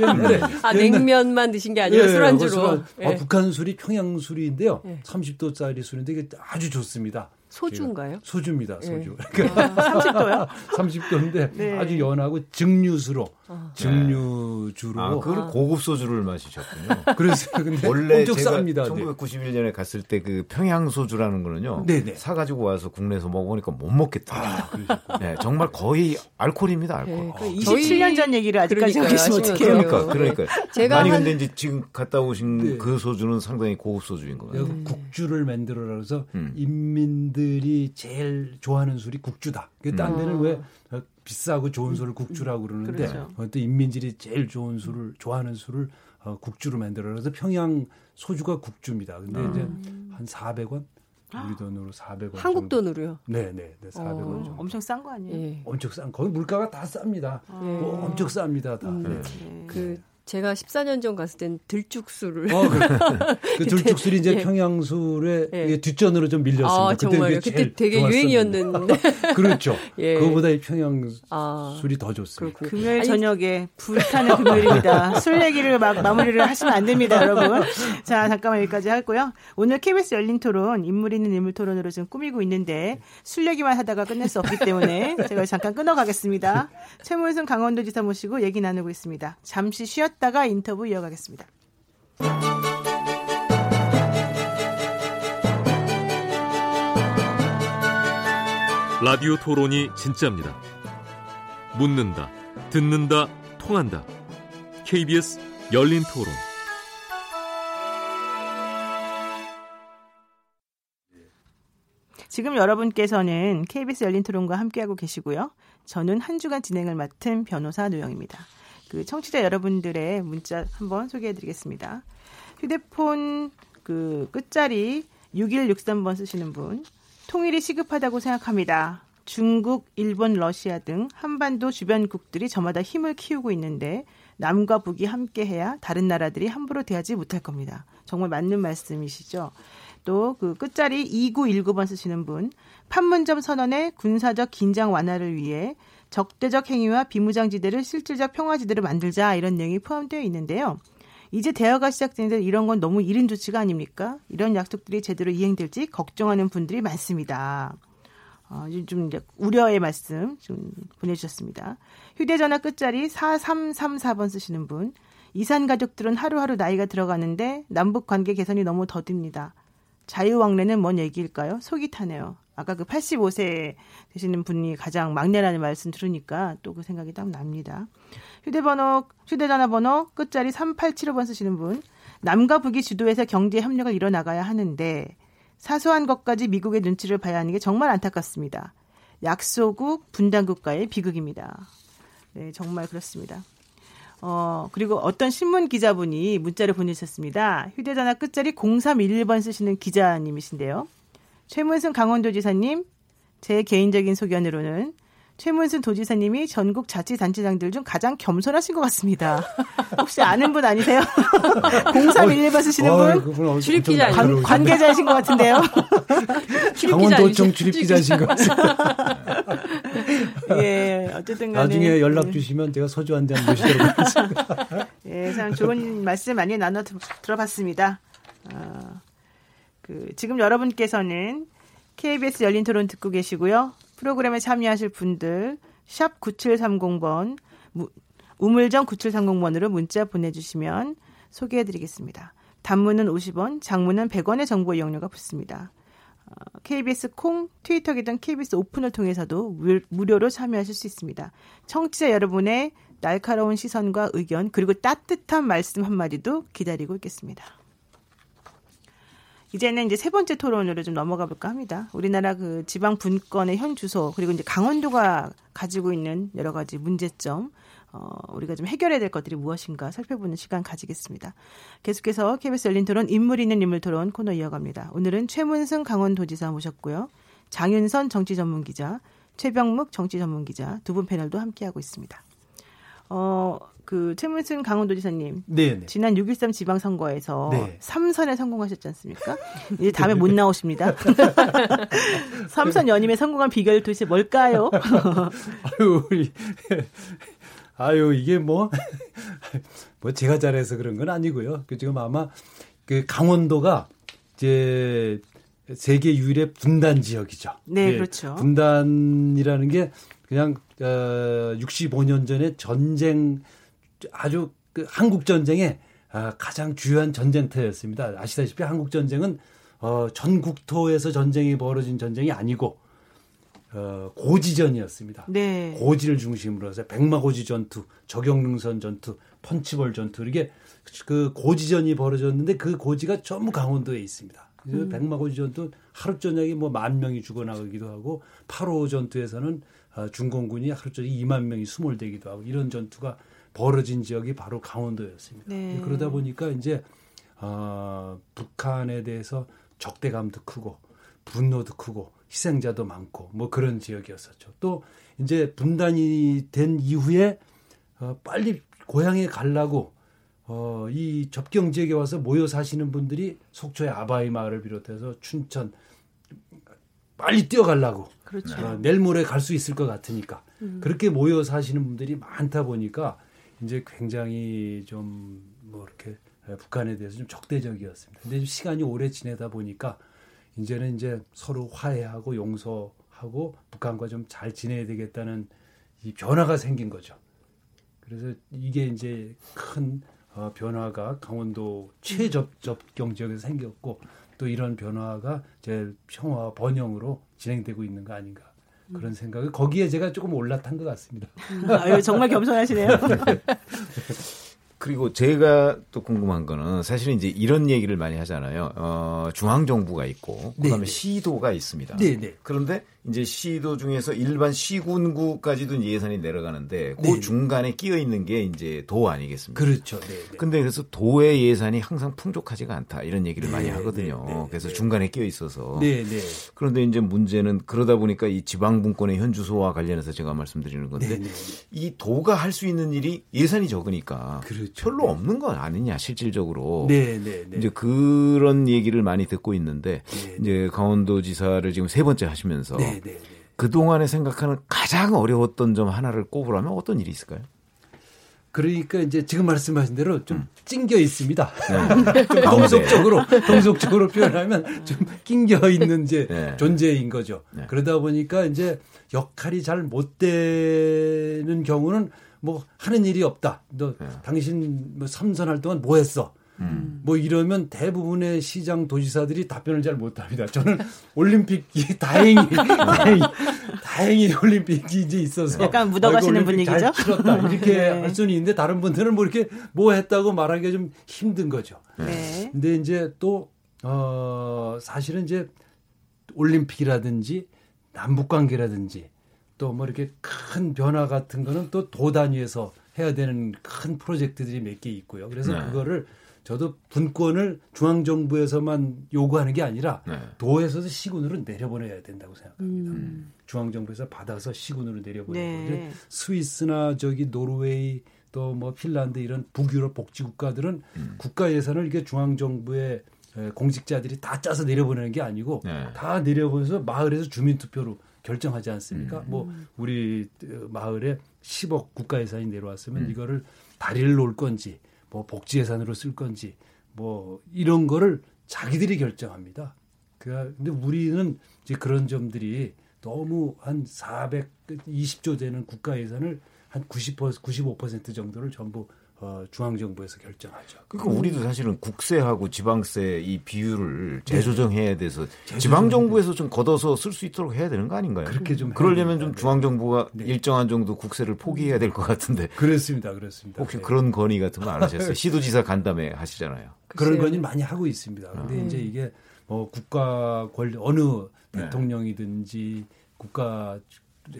옛날에 [LAUGHS] 아 냉면만 드신 게 아니라 술안주로 술안, 아, 북한 술이 평양 술인데요. 30도짜리 술인데 이게 아주 좋습니다. 소주인가요? 소주입니다. 소주. 네. 아, 30도요? 30도인데 [LAUGHS] 네. 아주 연하고 증류수로 아. 증류주로. 아, 그걸 아. 고급 소주를 마시셨군요. [LAUGHS] 그래서 근데 원래 제가 쌉니다. 1991년에 갔을 때 그 평양 소주라는 거는요. 네네. 사가지고 와서 국내에서 먹어보니까 못 먹겠다. 아, 네, 정말 거의 알코올입니다. 알코올. 네, 그 27년 전 얘기를 아직까지 하시면 어떡해요. 그러니까, 그러니까. 제가 아니 한... 근데 이제 지금 갔다 오신 네. 그 소주는 상당히 고급 소주인 거예요. 음. 국주를 만들어라 그래서 음. 인민들 이 제일 좋아하는 술이 국주다. 딴 음. 데는 왜 비싸고 좋은 술을 국주라고 그러는데 그렇죠. 또 인민들이 제일 좋은 술을 좋아하는 술을 어, 국주로 만들어 그래서 평양 소주가 국주입니다. 근데 음. 이제 한 400원 우리 돈으로 400원. 한국 정도. 돈으로요? 네, 네, 네 400원 어, 정도. 엄청 싼 거 아니에요? 예. 엄청 싼. 거기 물가가 다 쌉니다. 아. 뭐 엄청 쌉니다, 다. 음, 네. 네. 그 제가 14년 전 갔을 땐 들쭉술을. 어, 그, 그 [LAUGHS] 들쭉술이 이제 예. 평양술의 예. 뒷전으로 좀 밀렸습니다. 아, 정말 그때 되게 유행이었는데. [LAUGHS] 그렇죠. [LAUGHS] 예. 그거보다 평양술이 아, 더 좋습니다. 그렇군요. 금요일 저녁에 불타는 금요일입니다. 술 얘기를 막 마무리를 하시면 안 됩니다, 여러분. 자, 잠깐만 여기까지 하고요. 오늘 KBS 열린 토론, 인물 있는 인물 토론으로 지금 꾸미고 있는데 술 얘기만 하다가 끝낼 수 없기 때문에 제가 잠깐 끊어가겠습니다. 최문순 강원도지사 모시고 얘기 나누고 있습니다. 잠시 쉬었 쉬었다가 인터뷰 이어가겠습니다. 라디오 토론이 진짜입니다. 묻는다, 듣는다, 통한다. KBS 열린 토론. 지금 여러분께서는 KBS 열린 토론과 함께하고 계시고요. 저는 한 주간 진행을 맡은 변호사 노영입니다. 그 청취자 여러분들의 문자 한번 소개해 드리겠습니다. 휴대폰 그 끝자리 6163번 쓰시는 분. 통일이 시급하다고 생각합니다. 중국, 일본, 러시아 등 한반도 주변국들이 저마다 힘을 키우고 있는데 남과 북이 함께해야 다른 나라들이 함부로 대하지 못할 겁니다. 정말 맞는 말씀이시죠. 또 그 끝자리 2919번 쓰시는 분 판문점 선언의 군사적 긴장 완화를 위해 적대적 행위와 비무장지대를 실질적 평화지대로 만들자 이런 내용이 포함되어 있는데요. 이제 대화가 시작되는데 이런 건 너무 이른 조치가 아닙니까? 이런 약속들이 제대로 이행될지 걱정하는 분들이 많습니다. 어, 좀 이제 우려의 말씀 좀 보내주셨습니다. 휴대전화 끝자리 4334번 쓰시는 분. 이산 가족들은 하루하루 나이가 들어가는데 남북 관계 개선이 너무 더딥니다. 자유왕래는 뭔 얘기일까요? 속이 타네요. 아까 그 85세 되시는 분이 가장 막내라는 말씀 들으니까 또 그 생각이 딱 납니다. 휴대번호, 휴대전화 번호 끝자리 3875번 쓰시는 분. 남과 북이 주도해서 경제 협력을 이뤄나가야 하는데 사소한 것까지 미국의 눈치를 봐야 하는 게 정말 안타깝습니다. 약소국 분단국가의 비극입니다. 네, 정말 그렇습니다. 어, 그리고 어떤 신문 기자분이 문자를 보내셨습니다. 휴대전화 끝자리 0311번 쓰시는 기자님이신데요. 최문승 강원도지사님, 제 개인적인 소견으로는 최문순 도지사님이 전국 자치단체장들 중 가장 겸손하신 것 같습니다. [LAUGHS] 혹시 아는 분 아니세요? [LAUGHS] 0311번 쓰시는 어, 분? 출입기자 관, 관계자이신 것 같은데요. [LAUGHS] 강원도청 출입기자이신 것 같습니다. 예, 어쨌든 간에. 나중에 연락 주시면 제가 소주 한 잔 모시도록 하겠습니다. 예, 참 좋은 말씀 많이 나눠 들어봤습니다. 어, 그, 지금 여러분께서는 KBS 열린 토론 듣고 계시고요. 프로그램에 참여하실 분들 샵 9730번 우물정 9730번으로 문자 보내주시면 소개해드리겠습니다. 단문은 50원, 장문은 100원의 정보 이용료가 붙습니다. KBS 어, 콩, 트위터 계정 KBS 오픈을 통해서도 무료로 참여하실 수 있습니다. 청취자 여러분의 날카로운 시선과 의견 그리고 따뜻한 말씀 한마디도 기다리고 있겠습니다. 이제는 이제 세 번째 토론으로 좀 넘어가 볼까 합니다. 우리나라 그 지방 분권의 현 주소 그리고 이제 강원도가 가지고 있는 여러 가지 문제점 어, 우리가 좀 해결해야 될 것들이 무엇인가 살펴보는 시간 가지겠습니다. 계속해서 KBS 열린 토론 인물 있는 인물 토론 코너 이어갑니다. 오늘은 최문승 강원도지사 모셨고요. 장윤선 정치 전문 기자, 최병묵 정치 전문 기자 두 분 패널도 함께하고 있습니다. 어, 그 최문순 강원도지사님 네네. 네. 지난 6.13 지방선거에서 네. 3선에 성공하셨지 않습니까? 이제 다음에 못 [LAUGHS] 나오십니다. [LAUGHS] 3선 연임에 성공한 비결 도대체 뭘까요? [LAUGHS] 아유, 아유 이게 뭐뭐 뭐 제가 잘해서 그런 건 아니고요. 그 지금 아마 그 강원도가 이제 세계 유일의 분단 지역이죠. 네, 네 그렇죠. 분단이라는 게 그냥 어 65년 전에 전쟁 아주 그 한국 전쟁의 아, 가장 주요한 전쟁터였습니다. 아시다시피 한국 전쟁은 어, 전 국토에서 전쟁이 벌어진 전쟁이 아니고 어, 고지전이었습니다. 네. 고지를 중심으로 해서 백마고지 전투, 적용능선 전투, 펀치볼 전투 이게 그 고지전이 벌어졌는데 그 고지가 전부 강원도에 있습니다. 음. 백마고지 전투 하루 저녁에 뭐 만 명이 죽어나가기도 하고 8호 전투에서는 어, 중공군이 하루 저녁에 2만 명이 수몰되기도 하고 이런 전투가 벌어진 지역이 바로 강원도였습니다. 네. 그러다 보니까 이제 어, 북한에 대해서 적대감도 크고 분노도 크고 희생자도 많고 뭐 그런 지역이었었죠. 또 이제 분단이 된 이후에 어, 빨리 고향에 가려고 어, 이 접경 지역에 와서 모여 사시는 분들이 속초의 아바이 마을을 비롯해서 춘천 빨리 뛰어가려고 그렇죠. 어, 내일 모레 갈 수 있을 것 같으니까 음. 그렇게 모여 사시는 분들이 많다 보니까 이제 굉장히 좀 뭐 이렇게 북한에 대해서 좀 적대적이었습니다. 근데 시간이 오래 지내다 보니까 이제는 이제 서로 화해하고 용서하고 북한과 좀 잘 지내야 되겠다는 이 변화가 생긴 거죠. 그래서 이게 이제 큰 어, 변화가 강원도 최접접경 지역에서 생겼고 또 이런 변화가 제 평화 번영으로 진행되고 있는 거 아닌가 그런 생각을 거기에 제가 조금 올라탄 것 같습니다. 아유, 정말 겸손하시네요. [LAUGHS] 그리고 제가 또 궁금한 거는 사실은 이제 이런 얘기를 많이 하잖아요. 어, 중앙 정부가 있고 그다음에 네네. 시도가 있습니다. 네네. 그런데 이제 시도 중에서 일반 시군구까지도 예산이 내려가는데 그 네네. 중간에 끼어 있는 게 이제 도 아니겠습니까? 그렇죠. 네. 근데 그래서 도의 예산이 항상 풍족하지가 않다 이런 얘기를 많이 하거든요. 그래서 중간에 끼어 있어서. 그런데 이제 문제는 그러다 보니까 이 지방 분권의 현주소와 관련해서 제가 말씀드리는 건데 이 도가 할 수 있는 일이 예산이 적으니까 그렇죠. 별로 없는 건 아니냐 실질적으로. 네 네. 이제 그런 얘기를 많이 듣고 있는데 이제 강원도지사를 지금 세 번째 하시면서. 네. 네, 네. 그 동안에 생각하는 가장 어려웠던 점 하나를 꼽으라면 어떤 일이 있을까요? 그러니까 이제 지금 말씀하신 대로 좀 음. 찡겨 있습니다. 네. [LAUGHS] 좀 동속적으로 동속적으로 표현하면 좀 낑겨 있는 이제 네. 존재인 거죠. 네. 그러다 보니까 이제 역할이 잘 못 되는 경우는 뭐 하는 일이 없다. 너 네. 당신 뭐 삼선할 동안 뭐 했어? 음. 뭐 이러면 대부분의 시장 도지사들이 답변을 잘 못합니다. 저는 올림픽이 다행히 [LAUGHS] 다행히, 다행히 올림픽이 이제 있어서 약간 묻어가시는 분위기죠. 잘 치렀다 이렇게 [LAUGHS] 네. 할 수는 있는데 다른 분들은 뭐 이렇게 뭐 했다고 말하기가 좀 힘든 거죠. 네. 근데 이제 또 어, 사실은 이제 올림픽이라든지 남북 관계라든지 또 뭐 이렇게 큰 변화 같은 거는 또 도 단위에서 해야 되는 큰 프로젝트들이 몇 개 있고요. 그래서 네. 그거를 저도 분권을 중앙정부에서만 요구하는 게 아니라 네. 도에서도 시군으로 내려보내야 된다고 생각합니다. 음. 중앙정부에서 받아서 시군으로 내려보내고 네. 스위스나 저기 노르웨이 또 뭐 핀란드 이런 북유럽 복지 국가들은 음. 국가 예산을 이게 중앙정부의 공직자들이 다 짜서 내려보내는 게 아니고 네. 다 내려보내서 마을에서 주민투표로 결정하지 않습니까? 음. 뭐 우리 어, 마을에 10억 국가 예산이 내려왔으면 음. 이거를 다리를 놓을 건지 뭐 복지 예산으로 쓸 건지 뭐 이런 거를 자기들이 결정합니다. 그 근데 우리는 이제 그런 점들이 너무 한 420조 되는 국가 예산을 한 90% 95% 정도를 전부 어, 중앙정부에서 결정하죠. 그러니까 우리도 사실은 국세하고 지방세 이 비율을 네. 재조정해야 돼서 지방정부에서 좀 걷어서 쓸 수 있도록 해야 되는 거 아닌가요? 그렇게 좀 그러려면 좀 중앙정부가 네. 일정한 정도 국세를 포기해야 될 것 같은데. 그렇습니다, 그렇습니다. 혹시 네. 그런 건의 같은 거 안 하셨어요? [LAUGHS] 시도지사 간담회 하시잖아요. 그런 건의 많이 하고 있습니다. 근데 아. 이제 이게 뭐 국가 권리 어느 네. 대통령이든지 국가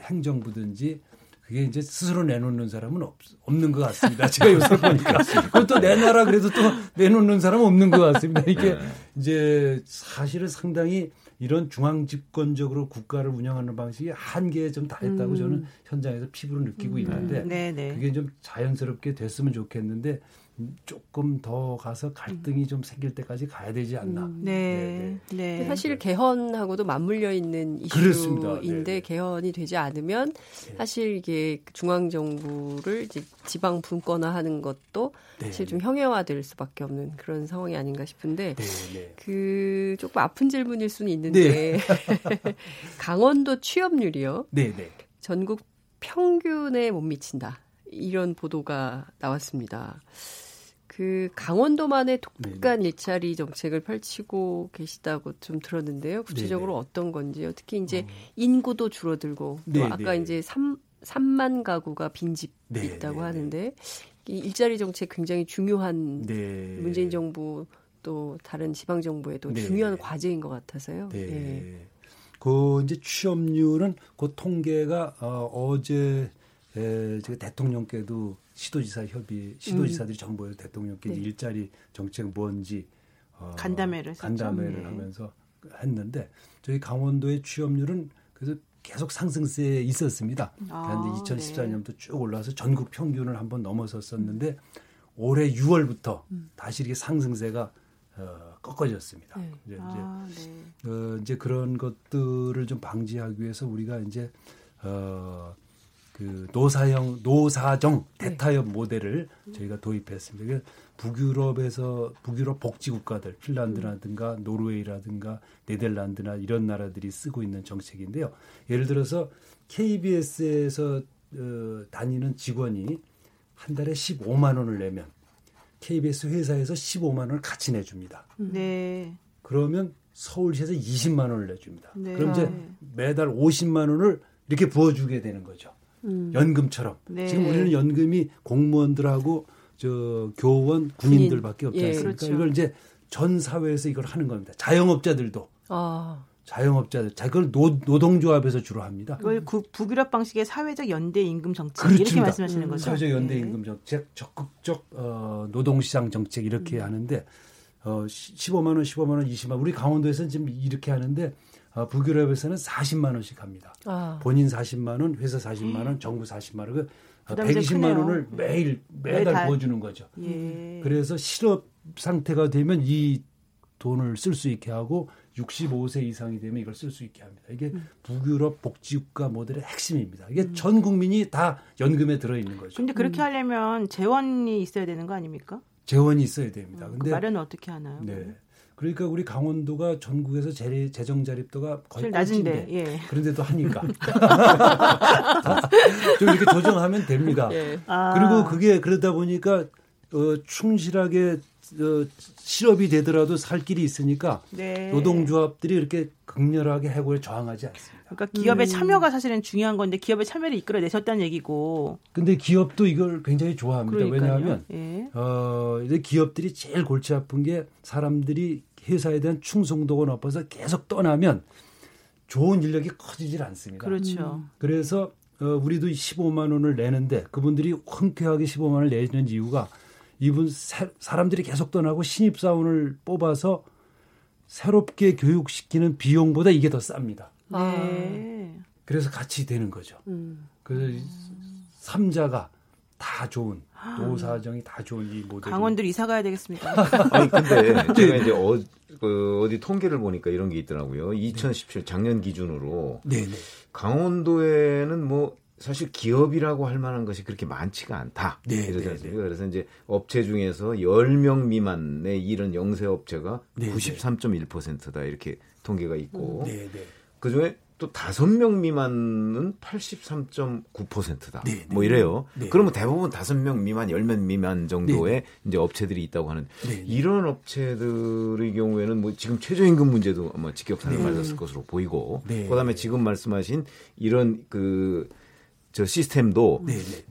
행정부든지 그게 이제 스스로 내놓는 사람은 없, 없는 것 같습니다. 제가 요새 보니까. [LAUGHS] 그것도 내놔라 그래도 또 내놓는 사람은 없는 것 같습니다. 이게 네. 이제 사실은 상당히 이런 중앙 집권적으로 국가를 운영하는 방식이 한계에 좀 닿았다고 음. 저는 현장에서 피부로 느끼고 음. 있는데 음. 그게 좀 자연스럽게 됐으면 좋겠는데 조금 더 가서 갈등이 음. 좀 생길 때까지 가야 되지 않나. 음. 네. 네. 네. 사실 개헌하고도 맞물려 있는 이슈인데 네. 개헌이 되지 않으면 네. 사실 이게 중앙 정부를 이제 지방 분권화하는 것도 네. 사실 좀 형해화될 수밖에 없는 그런 상황이 아닌가 싶은데 네, 네. 그 조금 아픈 질문일 수는 있는데 [LAUGHS] 강원도 취업률이요. 전국 평균에 못 미친다. 이런 보도가 나왔습니다. 그 강원도만의 독특한 네 일자리 정책을 펼치고 계시다고 좀 들었는데요. 구체적으로 네네. 어떤 건지요? 특히 이제 어. 인구도 줄어들고 또 아까 이제 3, 3만 가구가 빈집 네 있다고 하는데 이 일자리 정책 굉장히 중요한 네. 문재인 정부 또 다른 지방 정부에도 네. 중요한 과제인 것 같아서요. 네. 네. 그 이제 취업률은 그 통계가 어, 어제 에, 제가 대통령께도 시도지사 협의 시도지사들이 음. 정부에서 대통령께 네. 일자리 정책 뭔지 어, 간담회를 간담회를 네. 하면서 했는데 저희 강원도의 취업률은 그래서 계속 상승세에 있었습니다. 아, 그런데 2014년부터 네. 쭉 올라서 전국 평균을 한번 넘어섰었는데 올해 6월부터 음. 다시 이렇게 상승세가 어, 꺾어졌습니다. 네. 이제, 아, 네. 어, 이제 그런 것들을 좀 방지하기 위해서 우리가 이제 어, 그 노사형 노사정 네. 대타협 네. 모델을 저희가 도입했습니다. 북유럽에서 북유럽 복지 국가들 핀란드라든가 노르웨이라든가 네덜란드나 이런 나라들이 쓰고 있는 정책인데요. 예를 들어서 KBS에서 어, 다니는 직원이 한 달에 15만 원을 내면 KBS 회사에서 15만 원을 같이 내줍니다. 네. 그러면 서울시에서 20만 원을 내줍니다. 네. 그럼 이제 매달 50만 원을 이렇게 부어주게 되는 거죠. 음. 연금처럼. 네. 지금 우리는 연금이 공무원들하고 저 교원 군인들밖에 없지 예, 않습니까? 그렇죠. 이걸 이제 전 사회에서 이걸 하는 겁니다. 자영업자들도. 아. 자영업자들, 자 그걸 노, 노동조합에서 주로 합니다. 그걸 구, 북유럽 방식의 사회적 연대 임금 정책 그렇습니다. 이렇게 말씀하시는 거죠. 사회적 연대 네. 임금 정책, 적극적 어, 노동시장 정책 이렇게 음. 하는데 어, 15만 원, 15만 원, 20만 원. 우리 강원도에서는 지금 이렇게 하는데 어, 북유럽에서는 40만 원씩 합니다. 아. 본인 40만 원, 회사 40만 원, 정부 40만 원. 그 120만 어, 원을 매일 매달, 매달. 부어주는 거죠. 예. 그래서 실업 상태가 되면 이 돈을 쓸 수 있게 하고 65세 이상이 되면 이걸 쓸 수 있게 합니다. 이게 음. 북유럽 복지국가 모델의 핵심입니다. 이게 음. 전 국민이 다 연금에 들어 있는 거죠. 근데 그렇게 음. 하려면 재원이 있어야 되는 거 아닙니까? 재원이 있어야 됩니다. 근데 그 마련은 어떻게 하나요? 네. 그러니까 우리 강원도가 전국에서 재, 재정 자립도가 거의 낮은데 예. 그런데도 하니까 [LAUGHS] 좀 이렇게 조정하면 됩니다. 예. 아. 그리고 그게 그러다 보니까 어, 충실하게 어, 실업이 되더라도 살 길이 있으니까 네. 노동조합들이 이렇게 극렬하게 해고에 저항하지 않습니다. 그러니까 기업의 음. 참여가 사실은 중요한 건데 기업의 참여를 이끌어내셨다는 얘기고. 근데 기업도 이걸 굉장히 좋아합니다. 그러니까요. 왜냐하면 예. 어, 이제 기업들이 제일 골치 아픈 게 사람들이 회사에 대한 충성도가 높아서 계속 떠나면 좋은 인력이 커지질 않습니다. 그렇죠. 음. 그래서 어, 우리도 15만 원을 내는데 그분들이 흔쾌하게 15만 원을 내는 이유가 이분 사, 사람들이 계속 떠나고 신입 사원을 뽑아서 새롭게 교육시키는 비용보다 이게 더 쌉니다. 네. 그래서 같이 되는 거죠. 음. 그래서 삼자가 다 좋은 노사정이 다 좋은 이 모델. 강원들 이사 가야 되겠습니다. [LAUGHS] 아니 근데 [LAUGHS] 제가 이제 어, 그 어디 통계를 보니까 이런 게 있더라고요. 2017 작년 기준으로 네네. 강원도에는 뭐 사실 기업이라고 할 만한 것이 그렇게 많지가 않다. 네, 이러지 네, 않습니까? 네, 그래서 이제 업체 중에서 10명 미만의 일은 영세 업체가 네, 93.1%다 이렇게 통계가 있고 네, 네. 그중에 또 다섯 명 미만은 83.9%다. 네, 네. 뭐 이래요. 네. 그러면 대부분 다섯 명 미만, 열명 미만 정도의 네. 이제 업체들이 있다고 하는 네. 이런 업체들의 경우에는 뭐 지금 최저임금 문제도 아마 직격탄을 맞았을 것으로 보이고 그다음에 지금 말씀하신 이런 그 저 시스템도 네네. 네.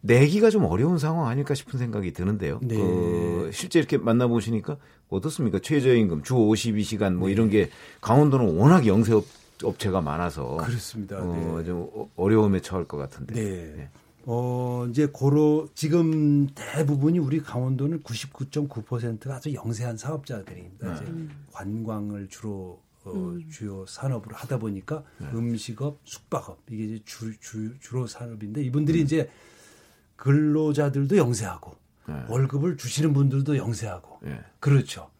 내기가 좀 어려운 상황 아닐까 싶은 생각이 드는데요. 네. 그 실제 이렇게 만나보시니까 어떻습니까? 최저임금, 주 52시간 뭐 네. 이런 게 강원도는 워낙 영세업 업체가 많아서 그렇습니다. 어, 네. 좀 어려움에 처할 것 같은데. 네. 네. 어, 이제 고로 지금 대부분이 우리 강원도는 99.9%가 아주 영세한 사업자들입니다. 네. 이제 관광을 주로 어, 음. 주요 산업으로 하다 보니까 네. 음식업, 숙박업 이게 이제 주, 주, 주로 산업인데 이분들이 음. 이제 근로자들도 영세하고 네. 월급을 주시는 분들도 영세하고 네. 그렇죠.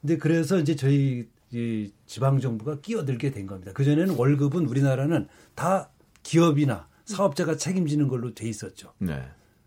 근데 그래서 이제 저희 이 지방 정부가 끼어들게 된 겁니다. 그 전에는 월급은 우리나라는 다 기업이나 사업자가 책임지는 걸로 돼 있었죠. 네.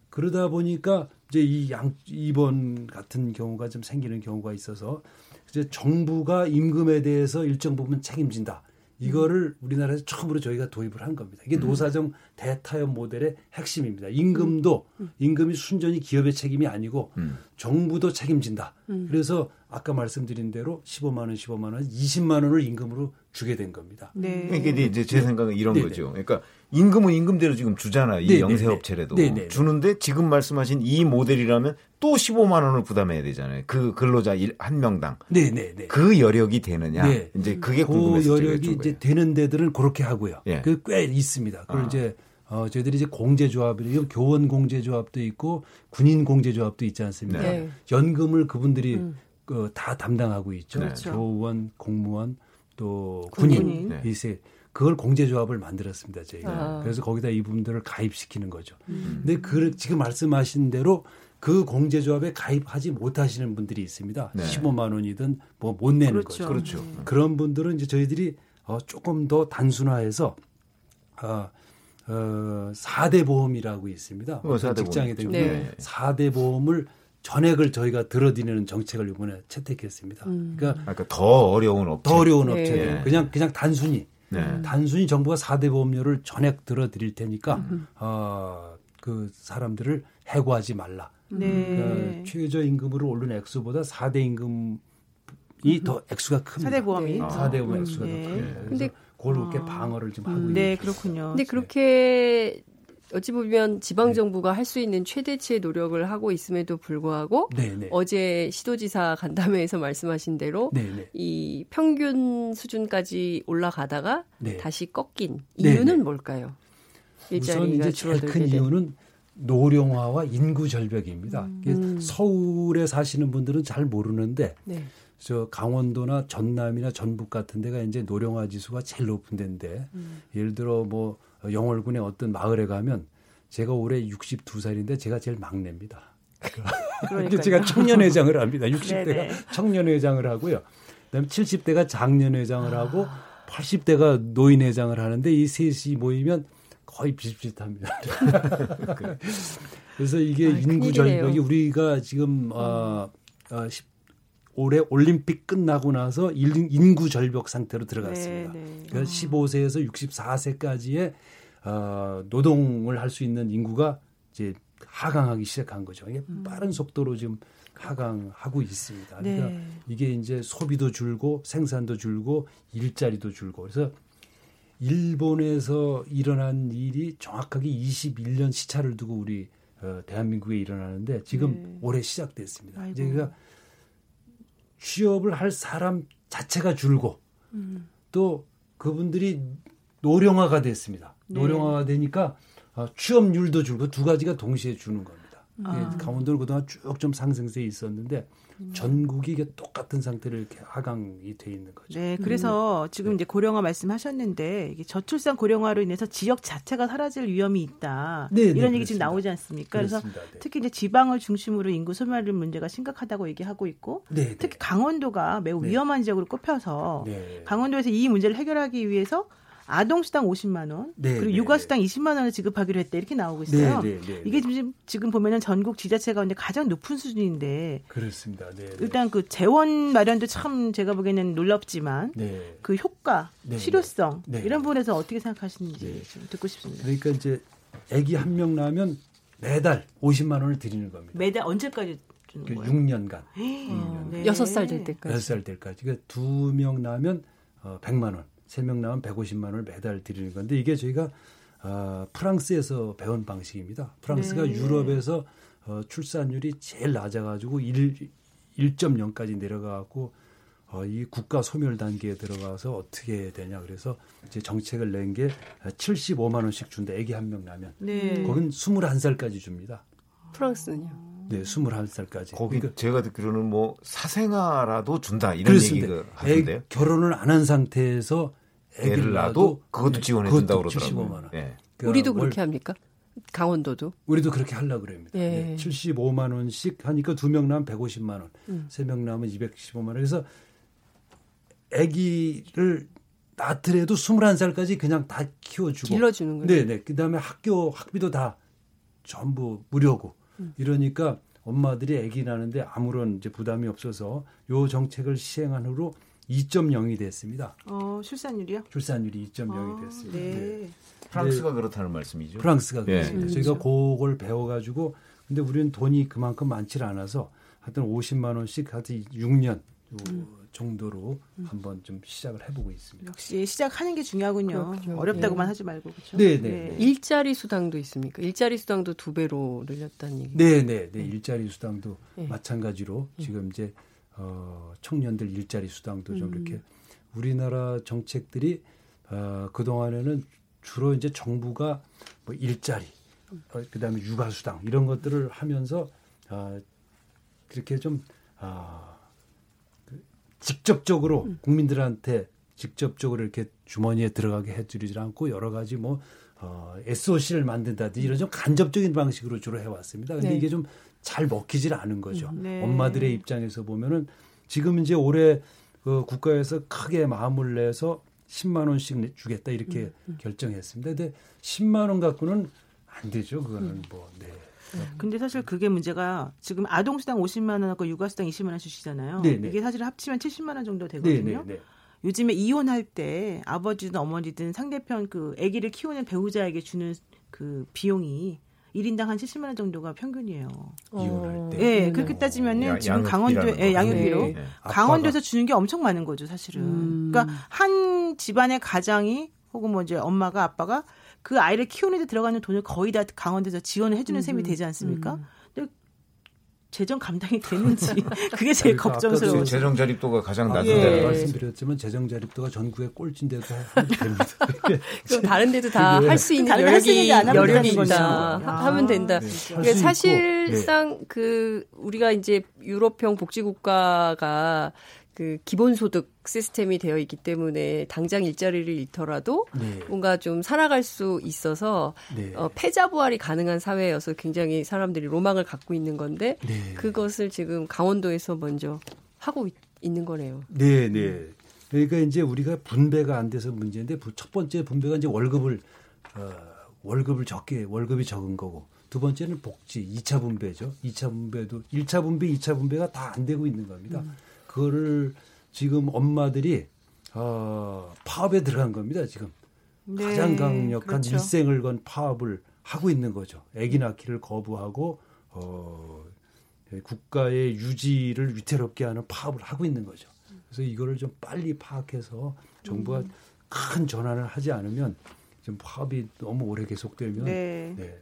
그러다 보니까 이제 이 양 이번 같은 경우가 좀 생기는 경우가 있어서 이제 정부가 임금에 대해서 일정 부분 책임진다. 이거를 우리나라에서 처음으로 저희가 도입을 한 겁니다. 이게 음. 노사정 대타협 모델의 핵심입니다. 임금도 음. 임금이 순전히 기업의 책임이 아니고 음. 정부도 책임진다. 그래서 아까 말씀드린 대로 15만 원, 15만 원, 20만 원을 임금으로 주게 된 겁니다. 네. 그러니까 이제 제 생각은 이런 네 거죠. 그러니까 임금은 임금대로 지금 주잖아. 이 네네. 영세업체라도 네네. 주는데 지금 말씀하신 이 모델이라면 또 15만 원을 부담해야 되잖아요. 그 근로자 한 명당. 네네네. 그 여력이 되느냐. 네. 이제 그게 궁금해서 그 여력이 이제 되는 데들은 그렇게 하고요. 예. 그꽤 있습니다. 그걸 아. 이제 어, 저희들이 이제 공제조합이 교원 공제조합도 있고 군인 공제조합도 있지 않습니까? 네. 연금을 그분들이 음. 그, 다 담당하고 있죠. 네. 교원, 공무원, 또 군인, 군인. 네. 이세 그걸 공제조합을 만들었습니다 저희가. 아. 그래서 거기다 이분들을 가입시키는 거죠. 음. 근데 그 지금 말씀하신 대로 그 공제조합에 가입하지 못하시는 분들이 있습니다. 네. 15만 원이든 뭐 못 내는 그렇죠. 거죠. 그렇죠. 음. 그런 분들은 이제 저희들이 어, 조금 더 단순화해서 어, 어, 4대 보험이라고 있습니다. 어, 4대 직장에 되면 네. 4대 보험을 전액을 저희가 들어드리는 정책을 이번에 채택했습니다. 음. 그러니까, 그러니까, 더 어려운 업체. 더 어려운 네. 업체. 네. 그냥 그냥 단순히 네. 단순히 정부가 4대 보험료를 전액 들어드릴 테니까 음. 어, 그 사람들을 해고하지 말라. 네. 그러니까 최저임금으로 오른 액수보다 4대 임금이 더 액수가 큽니다. 4대 보험이. 4대 보험 액수가 네. 더 큽니다. 근데 그렇게 방어를 좀 하고 음. 있는 네, 그렇군요. 근데 그렇게 어찌 보면 지방 정부가 네. 할수 있는 최대치의 노력을 하고 있음에도 불구하고 네네. 네. 어제 시도지사 간담회에서 말씀하신 대로 네네. 네. 이 평균 수준까지 올라가다가 네. 다시 꺾인 이유는 네네. 뭘까요? 우선 이제 제일 큰 이유는 노령화와 인구 절벽입니다. 음. 서울에 사시는 분들은 잘 모르는데 네. 저 강원도나 전남이나 전북 같은 데가 이제 노령화 지수가 제일 높은 데인데 음. 예를 들어 뭐 영월군의 어떤 마을에 가면 제가 올해 62살인데 제가 제일 막내입니다. 그러니까 [LAUGHS] 제가 청년회장을 합니다. [LAUGHS] 60대가 청년회장을 하고요. 그다음에 70대가 장년회장을 하고 80대가 노인회장을 하는데 이 셋이 모이면 거의 비슷비슷합니다. [LAUGHS] 그래서 이게 아, 인구 절벽이 우리가 지금 어, 어, 올해 올림픽 끝나고 나서 인구 절벽 상태로 들어갔습니다. 네, 네. 그러니까 15세에서 64세까지의 어, 노동을 할 수 있는 인구가 이제 하강하기 시작한 거죠. 이게 음. 빠른 속도로 지금 하강하고 있습니다. 그러니까 네. 이게 이제 소비도 줄고 생산도 줄고 일자리도 줄고 그래서 일본에서 일어난 일이 정확하게 21년 시차를 두고 우리 어, 대한민국에 일어나는데 지금 네. 올해 시작됐습니다. 아이고. 이제 그러니까 취업을 할 사람 자체가 줄고 음. 또 그분들이 노령화가 됐습니다. 네. 노령화가 되니까 어, 취업률도 줄고 두 가지가 동시에 주는 겁니다. 아. 강원도는 그동안 쭉 좀 상승세에 있었는데 음. 전국이 이게 똑같은 상태로 이렇게 하강이 돼 있는 거죠. 네, 그래서 음. 지금 네. 이제 고령화 말씀하셨는데 이게 저출산 고령화로 인해서 지역 자체가 사라질 위험이 있다. 네, 네 이런 네, 얘기 그렇습니다. 지금 나오지 않습니까? 그래서 네. 특히 이제 지방을 중심으로 인구 소멸 문제가 심각하다고 얘기하고 있고 네, 특히 강원도가 매우 위험한 지역으로 꼽혀서 강원도에서 이 문제를 해결하기 위해서 아동수당 50만 원 네, 그리고 네, 육아수당 네. 20만 원을 지급하기로 했다 이렇게 나오고 있어요. 네, 네, 네 이게 지금 지금 보면은 전국 지자체 가운데 가장 높은 수준인데 그렇습니다. 일단 그 재원 마련도 참 제가 보기에는 놀랍지만 그 효과, 실효성 이런 부분에서 어떻게 생각하시는지 좀 듣고 싶습니다. 그러니까 이제 아기 한명 나면 매달 50만 원을 드리는 겁니다. 매달 언제까지 주는 그 거예요? 6년간. 6년간. 6살 될 때까지. 6살 때까지. 그러니까 두명 나면 어, 100만 원. 3명 나면 150만 원을 매달 드리는 건데 이게 저희가 어, 프랑스에서 배운 방식입니다. 프랑스가 네. 유럽에서 어, 출산율이 제일 낮아가지고 1, 1.0까지 내려가고 어, 이 국가 소멸 단계에 들어가서 어떻게 되냐 그래서 이제 정책을 낸 게 75만 원씩 준다. 애기 한 명 나면. 네. 거긴 21살까지 줍니다. 프랑스는요? 네, 21살까지. 거기 그러니까 제가 듣기로는 뭐 사생아라도 준다 이런 얘기가 하던데요. 결혼을 안 한 상태에서 애를 낳아도 그것도 네, 지원해 준다고 그러더라고요. 75만 원. 네. 그러니까 우리도 그렇게 합니까? 강원도도? 우리도 그렇게 하려고 그럽니다. 예. 네, 75만 원씩 하니까 두명 나면 150만 원, 음. 세명 나면 215만 원. 그래서 아기를 낳더라도 21살까지 그냥 다 키워주고. 길러주는 거예요. 네네. 그 다음에 학교, 학비도 다 전부 무료고. 음. 이러니까 엄마들이 아기 낳는데 아무런 이제 부담이 없어서 요 정책을 시행한 후로 2.0이 됐습니다. 어, 출산율이요? 출산율이 2.0이 아, 됐습니다. 네. 네. 프랑스가 그렇다는 말씀이죠. 프랑스가 네. 그렇습니다. 네. 저희가 그걸 배워가지고 근데 우리는 돈이 그만큼 많지 않아서 하여튼 50만 원씩 하여튼 6년 음. 정도로 음. 한번 좀 시작을 해보고 있습니다. 역시 시작하는 게 중요하군요. 그렇죠. 어렵다고만 네. 하지 말고 그렇죠. 네, 네, 네. 일자리 수당도 있습니까? 일자리 수당도 두 배로 늘렸다는 얘기. 네, 네, 네. 일자리 수당도 마찬가지로 지금 이제 어, 청년들 일자리 수당도 좀 음. 이렇게 우리나라 정책들이 어, 그 동안에는 주로 이제 정부가 뭐 일자리, 어, 그다음에 육아 수당 이런 것들을 하면서 어, 그렇게 좀 어, 그 직접적으로 음. 국민들한테 직접적으로 이렇게 주머니에 들어가게 해주지 않고 여러 가지 뭐 어, SOC를 만든다든지 이런 좀 간접적인 방식으로 주로 해왔습니다. 근데 네. 이게 좀 잘 먹히질 않은 거죠. 음, 네. 엄마들의 입장에서 보면은 지금 이제 올해 그 국가에서 크게 마음을 내서 10만 원씩 주겠다 이렇게 음, 음. 결정했습니다. 근데 10만 원 갖고는 안 되죠. 그거는 음. 뭐 네. 근데 사실 그게 문제가 지금 아동 수당 50만 원하고 육아 수당 20만 원 주시잖아요. 네네. 이게 사실 합치면 70만 원 정도 되거든요. 네네. 요즘에 이혼할 때 아버지든 어머니든 상대편 그 아기를 키우는 배우자에게 주는 그 비용이 1인당 한 70만 원 정도가 평균이에요. 이혼할 때. 예, 네, 그렇게 따지면은 야, 지금 강원도에 예, 양육비로 네. 강원도에서 주는 게 엄청 많은 거죠, 사실은. 음. 그러니까 한 집안의 가장이 혹은 뭐 이제 엄마가 아빠가 그 아이를 키우는 데 들어가는 돈을 거의 다 강원도에서 지원을 해 주는 셈이 되지 않습니까? 음. 재정 감당이 되는지 [LAUGHS] 그게 제일 그러니까 걱정스러워요. 재정 자립도가 가장 낮은 아, 예. 말씀드렸지만 재정 자립도가 전국의 꼴찌인데도 됩니다. [LAUGHS] 그럼 다른 데도 다 할 수 있는 여력이 여력이 있다 아, 하면 된다. 네. 그러니까 사실상 네. 그 우리가 이제 유럽형 복지국가가 그 기본소득 시스템이 되어 있기 때문에 당장 일자리를 잃더라도 네. 뭔가 좀 살아갈 수 있어서 네. 어, 패자 부활이 가능한 사회여서 굉장히 사람들이 로망을 갖고 있는 건데 네. 그것을 지금 강원도에서 먼저 하고 있, 는 거네요. 네, 네. 그러니까 이제 우리가 분배가 안 돼서 문제인데 첫 번째 분배가 이제 월급을 어, 월급을 적게 월급이 적은 거고 두 번째는 복지 2차 분배죠. 2차 분배도 1차 분배, 2차 분배가 다 안 되고 있는 겁니다. 음. 그거를 지금 엄마들이 어, 파업에 들어간 겁니다. 지금 네, 가장 강력한 그렇죠. 일생을 건 파업을 하고 있는 거죠. 아기 낳기를 거부하고 어, 국가의 유지를 위태롭게 하는 파업을 하고 있는 거죠. 그래서 이거를 좀 빨리 파악해서 정부가 음. 큰 전환을 하지 않으면 좀 파업이 너무 오래 계속되면 네. 네.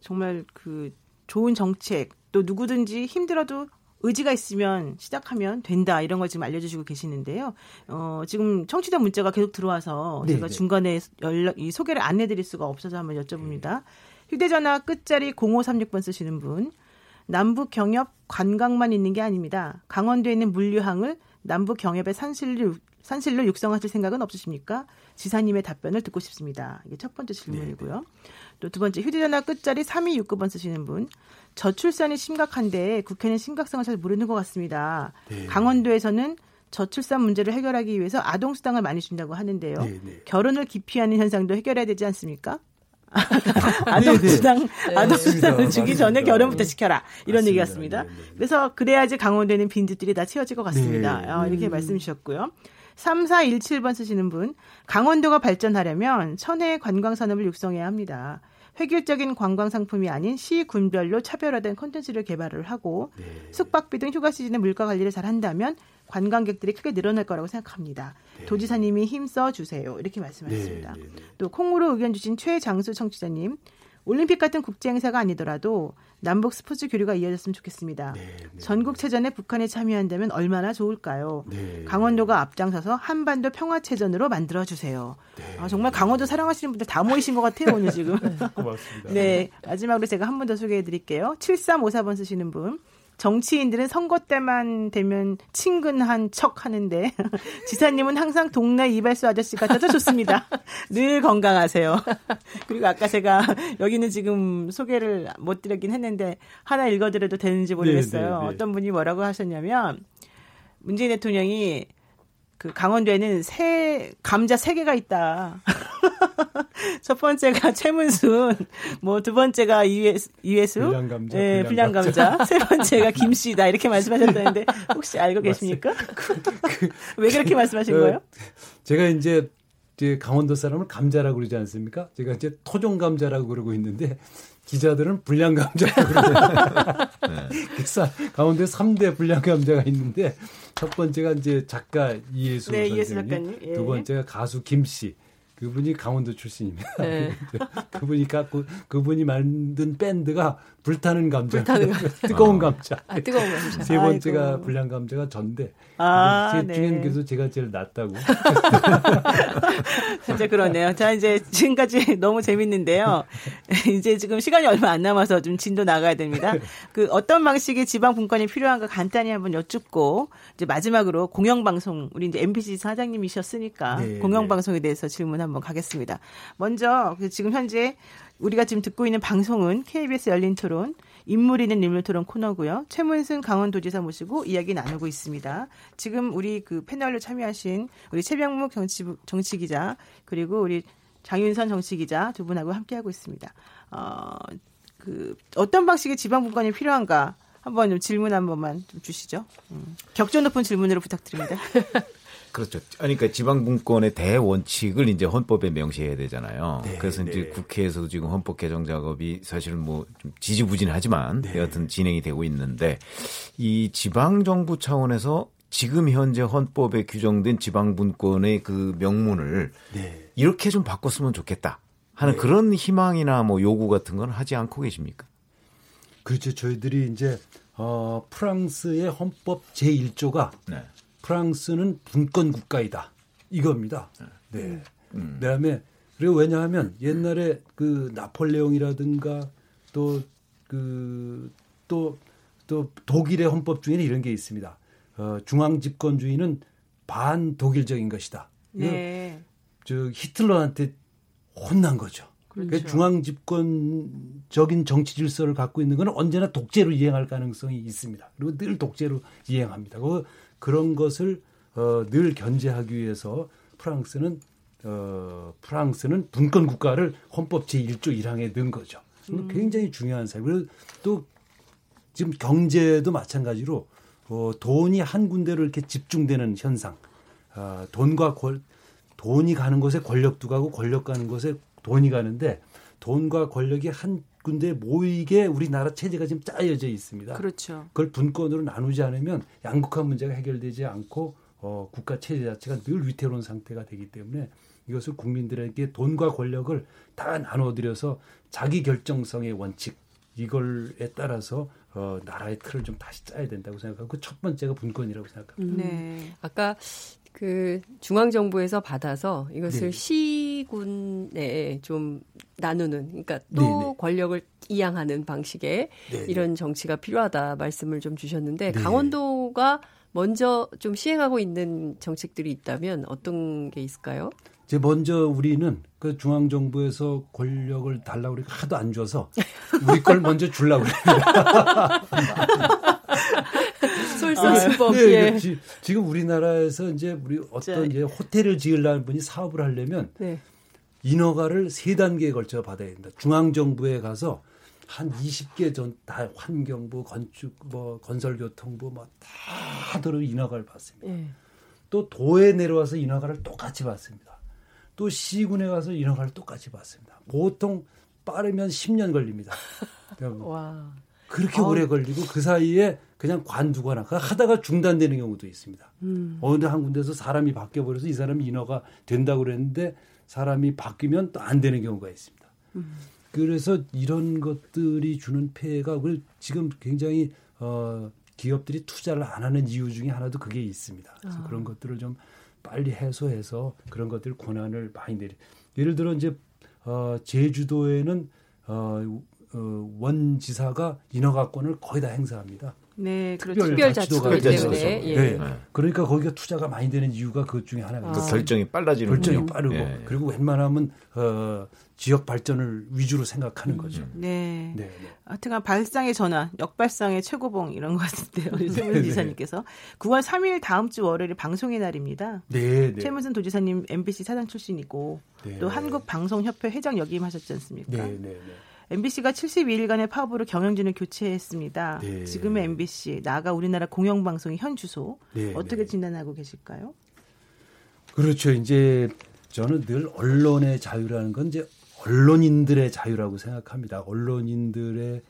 정말 그 좋은 정책 또 누구든지 힘들어도 의지가 있으면 시작하면 된다 이런 걸 지금 알려주시고 계시는데요. 어, 지금 청취자 문자가 계속 들어와서 네, 제가 네. 중간에 연락 이 소개를 안 해드릴 수가 없어서 한번 여쭤봅니다. 네. 휴대전화 끝자리 0536번 쓰시는 분. 남북 경협 관광만 있는 게 아닙니다. 강원도에 있는 물류항을 남북 경협의 산실로 산실로 육성하실 생각은 없으십니까? 지사님의 답변을 듣고 싶습니다. 이게 첫 번째 질문이고요. 네. 또두 번째 휴대전화 끝자리 3269번 쓰시는 분. 저출산이 심각한데 국회는 심각성을 잘 모르는 것 같습니다. 네. 강원도에서는 저출산 문제를 해결하기 위해서 아동수당을 많이 준다고 하는데요. 네, 네. 결혼을 기피하는 현상도 해결해야 되지 않습니까? [LAUGHS] 아동수당, 네, 아동수당을 주기 전에 결혼부터 시켜라. 이런 맞습니다. 얘기였습니다. 네, 네, 그래서 그래야지 강원도에는 빈집들이 다 채워질 것 같습니다. 어, 이렇게 음. 말씀 주셨고요. 3417번 쓰시는 분, 강원도가 발전하려면 천혜의 관광산업을 육성해야 합니다. 획일적인 관광 상품이 아닌 시 군별로 차별화된 콘텐츠를 개발을 하고 네. 숙박비 등 휴가 시즌에 물가 관리를 잘 한다면 관광객들이 크게 늘어날 거라고 생각합니다. 네. 도지사님이 힘써 주세요. 이렇게 말씀하셨습니다. 네, 네, 네. 또 콩으로 의견 주신 최장수 청취자님 올림픽 같은 국제 행사가 아니더라도 남북 스포츠 교류가 이어졌으면 좋겠습니다. 네, 네. 전국 체전에 북한이 참여한다면 얼마나 좋을까요? 네, 강원도가 앞장서서 한반도 평화 체전으로 만들어 주세요. 네. 아, 정말 강원도 사랑하시는 분들 다 모이신 것 같아요, 오늘 지금. [LAUGHS] 고맙습니다. 네. 마지막으로 제가 한 번 더 소개해 드릴게요. 7354번 쓰시는 분. 정치인들은 선거 때만 되면 친근한 척 하는데 [LAUGHS] 지사님은 항상 동네 이발소 아저씨 같아서 좋습니다. [LAUGHS] 늘 건강하세요. [LAUGHS] 그리고 아까 제가 여기는 지금 소개를 못 드렸긴 했는데 하나 읽어드려도 되는지 모르겠어요. 네, 네, 네. 어떤 분이 뭐라고 하셨냐면 문재인 대통령이 그 강원도에는 새 감자 세 개가 있다. [LAUGHS] 첫 번째가 최문순, 뭐 두 번째가 이회수, 이회수, 불량 감자, 네, 불량 감자, 세 번째가 김씨다 이렇게 말씀하셨다는데 혹시 알고 계십니까? [LAUGHS] 그, 그, 왜 그렇게 말씀하신 그, 거예요? 제가 이제 이제 강원도 사람을 감자라고 그러지 않습니까? 제가 이제 토종 감자라고 그러고 있는데 기자들은 불량 감자라고 그러잖아요. [LAUGHS] 네. 그래서 강원도에 3대 불량 감자가 있는데 첫 번째가 이제 작가 이예수 네, 선생님, 예. 두 번째가 가수 김 씨, 그분이 강원도 출신입니다. 네. [LAUGHS] 그분이 갖고 그분이 만든 밴드가 불타는 감자, 불타는 [LAUGHS] 뜨거운 감자. 아, 뜨거운 감자. 세 번째가 아이고. 불량 감자가 전데. 아, 제 네. 중에는 그래서 제가 제일 낫다고. [LAUGHS] 진짜 그러네요. 자 이제 지금까지 [LAUGHS] 너무 재밌는데요. 이제 지금 시간이 얼마 안 남아서 좀 진도 나가야 됩니다. 그 어떤 방식의 지방 분권이 필요한가 간단히 한번 여쭙고 이제 마지막으로 공영방송 우리 이제 MBC 사장님이셨으니까 네, 공영방송에 대해서 질문 한번 가겠습니다. 먼저 그 지금 현재 우리가 지금 듣고 있는 방송은 KBS 열린 토론 인물 있는 인물 토론 코너고요. 최문승 강원도지사 모시고 이야기 나누고 있습니다. 지금 우리 그 패널로 참여하신 우리 최병묵 정치 정치 기자 그리고 우리 장윤선 정치 기자 두 분하고 함께하고 있습니다. 어, 그 어떤 방식의 지방 분권이 필요한가 한번 좀 질문 한 번만 좀 주시죠. 음. 격조 높은 질문으로 부탁드립니다. [LAUGHS] 그렇죠. 그러니까 지방분권의 대원칙을 이제 헌법에 명시해야 되잖아요. 네, 그래서 네. 이제 국회에서도 지금 헌법 개정 작업이 사실 뭐좀 지지부진하지만 네. 여하튼 진행이 되고 있는데 이 지방정부 차원에서 지금 현재 헌법에 규정된 지방분권의 그 명문을 네. 이렇게 좀 바꿨으면 좋겠다. 하는 네. 그런 희망이나 뭐 요구 같은 건 하지 않고 계십니까? 그렇죠. 저희들이 이제 어, 프랑스의 헌법 제1조가 네. 프랑스는 분권 국가이다. 이겁니다. 네. 네. 음. 그다음에 그리고 왜냐하면 옛날에 그 나폴레옹이라든가 또그또또 독일의 헌법 중에는 이런 게 있습니다. 어, 중앙 집권주의는 반 독일적인 것이다. 네. 저 히틀러한테 혼난 거죠. 그렇죠. 그러니까 중앙 집권적인 정치 질서를 갖고 있는 것은 언제나 독재로 이행할 가능성이 있습니다. 그리고 늘 독재로 이행합니다. 그 그런 것을 어, 늘 견제하기 위해서 프랑스는 어, 프랑스는 분권 국가를 헌법 제1조 1항에 넣은 거죠. 음. 굉장히 중요한 사실. 그리고 또 지금 경제도 마찬가지로 어, 돈이 한 군데로 이렇게 집중되는 현상. 아, 돈과 권, 돈이 가는 곳에 권력도 가고 권력 가는 곳에 돈이 가는데 돈과 권력이 한 군데 모이게 우리나라 체제가 지금 짜여져 있습니다. 그렇죠. 그걸 분권으로 나누지 않으면 양극화 문제가 해결되지 않고 어, 국가 체제 자체가 늘 위태로운 상태가 되기 때문에 이것을 국민들에게 돈과 권력을 다 나눠드려서 자기 결정성의 원칙 이걸에 따라서 어, 나라의 틀을 좀 다시 짜야 된다고 생각하고 그첫 번째가 분권이라고 생각합니다. 음. 네. 아까 그 중앙 정부에서 받아서 이것을 네. 시군에 좀 나누는 그러니까 또 네네. 권력을 이양하는 방식의 네네. 이런 정치가 필요하다 말씀을 좀 주셨는데 네. 강원도가 먼저 좀 시행하고 있는 정책들이 있다면 어떤 게 있을까요? 이제 먼저 우리는 그 중앙 정부에서 권력을 달라고 그러니까 하도 안 줘서 우리 걸 먼저 주려고 그래요. [LAUGHS] 솔선수법. 아, 네, 예. 네, 지금 우리나라에서 이제 우리 어떤 이제 호텔을 지으려는 분이 사업을 하려면 네. 인허가를 세 단계에 걸쳐 받아야 된다. 중앙 정부에 가서 한 20개 전 다 환경부, 건축, 뭐 건설교통부 뭐다 들어 인허가를 받습니다. 네. 또 도에 내려와서 인허가를 똑같이 받습니다. 또 시군에 가서 인허가를 똑같이 받습니다. 보통 빠르면 10년 걸립니다. [LAUGHS] 와. 그렇게 어. 오래 걸리고 그 사이에 그냥 관두거나 하다가 중단되는 경우도 있습니다. 음. 어느 한 군데서 사람이 바뀌어 버려서 이 사람이 인허가 된다고 그랬는데 사람이 바뀌면 또 안 되는 경우가 있습니다. 음. 그래서 이런 것들이 주는 폐해가 지금 굉장히 어 기업들이 투자를 안 하는 이유 중에 하나도 그게 있습니다. 그래서 아. 그런 것들을 좀 빨리 해소해서 그런 것들 권한을 많이 내리. 예를 들어 이제 어 제주도에는 어, 어 원지사가 인허가권을 거의 다 행사합니다. 네, 그렇죠. 특별 자치도기 때문에. 예. 네. 네. 그러니까 거기가 투자가 많이 되는 이유가 그것 중에 하나가 아. 그 결정이 빨라지는 결정이 빠르고 예. 그리고 웬만하면 어, 지역 발전을 위주로 생각하는 거죠. 음. 네. 네. 네. 하여튼간 발상의 전환, 역발상의 최고봉 이런 것 같은데요. 유승민 [LAUGHS] 지사님께서 9월 3일 다음 주 월요일 방송의 날입니다. 네, 네. 최문순 도지사님 MBC 사장 출신이고 네. 또 한국방송협회 회장 역임하셨지 않습니까? 네, 네, 네. MBC가 72일간의 파업으로 경영진을 교체했습니다. 네. 지금의 MBC 나아가 우리나라 공영방송의 현 주소 네, 어떻게 네. 진단하고 계실까요? 그렇죠. 이제 저는 늘 언론의 자유라는 건 이제 언론인들의 자유라고 생각합니다. 언론인들의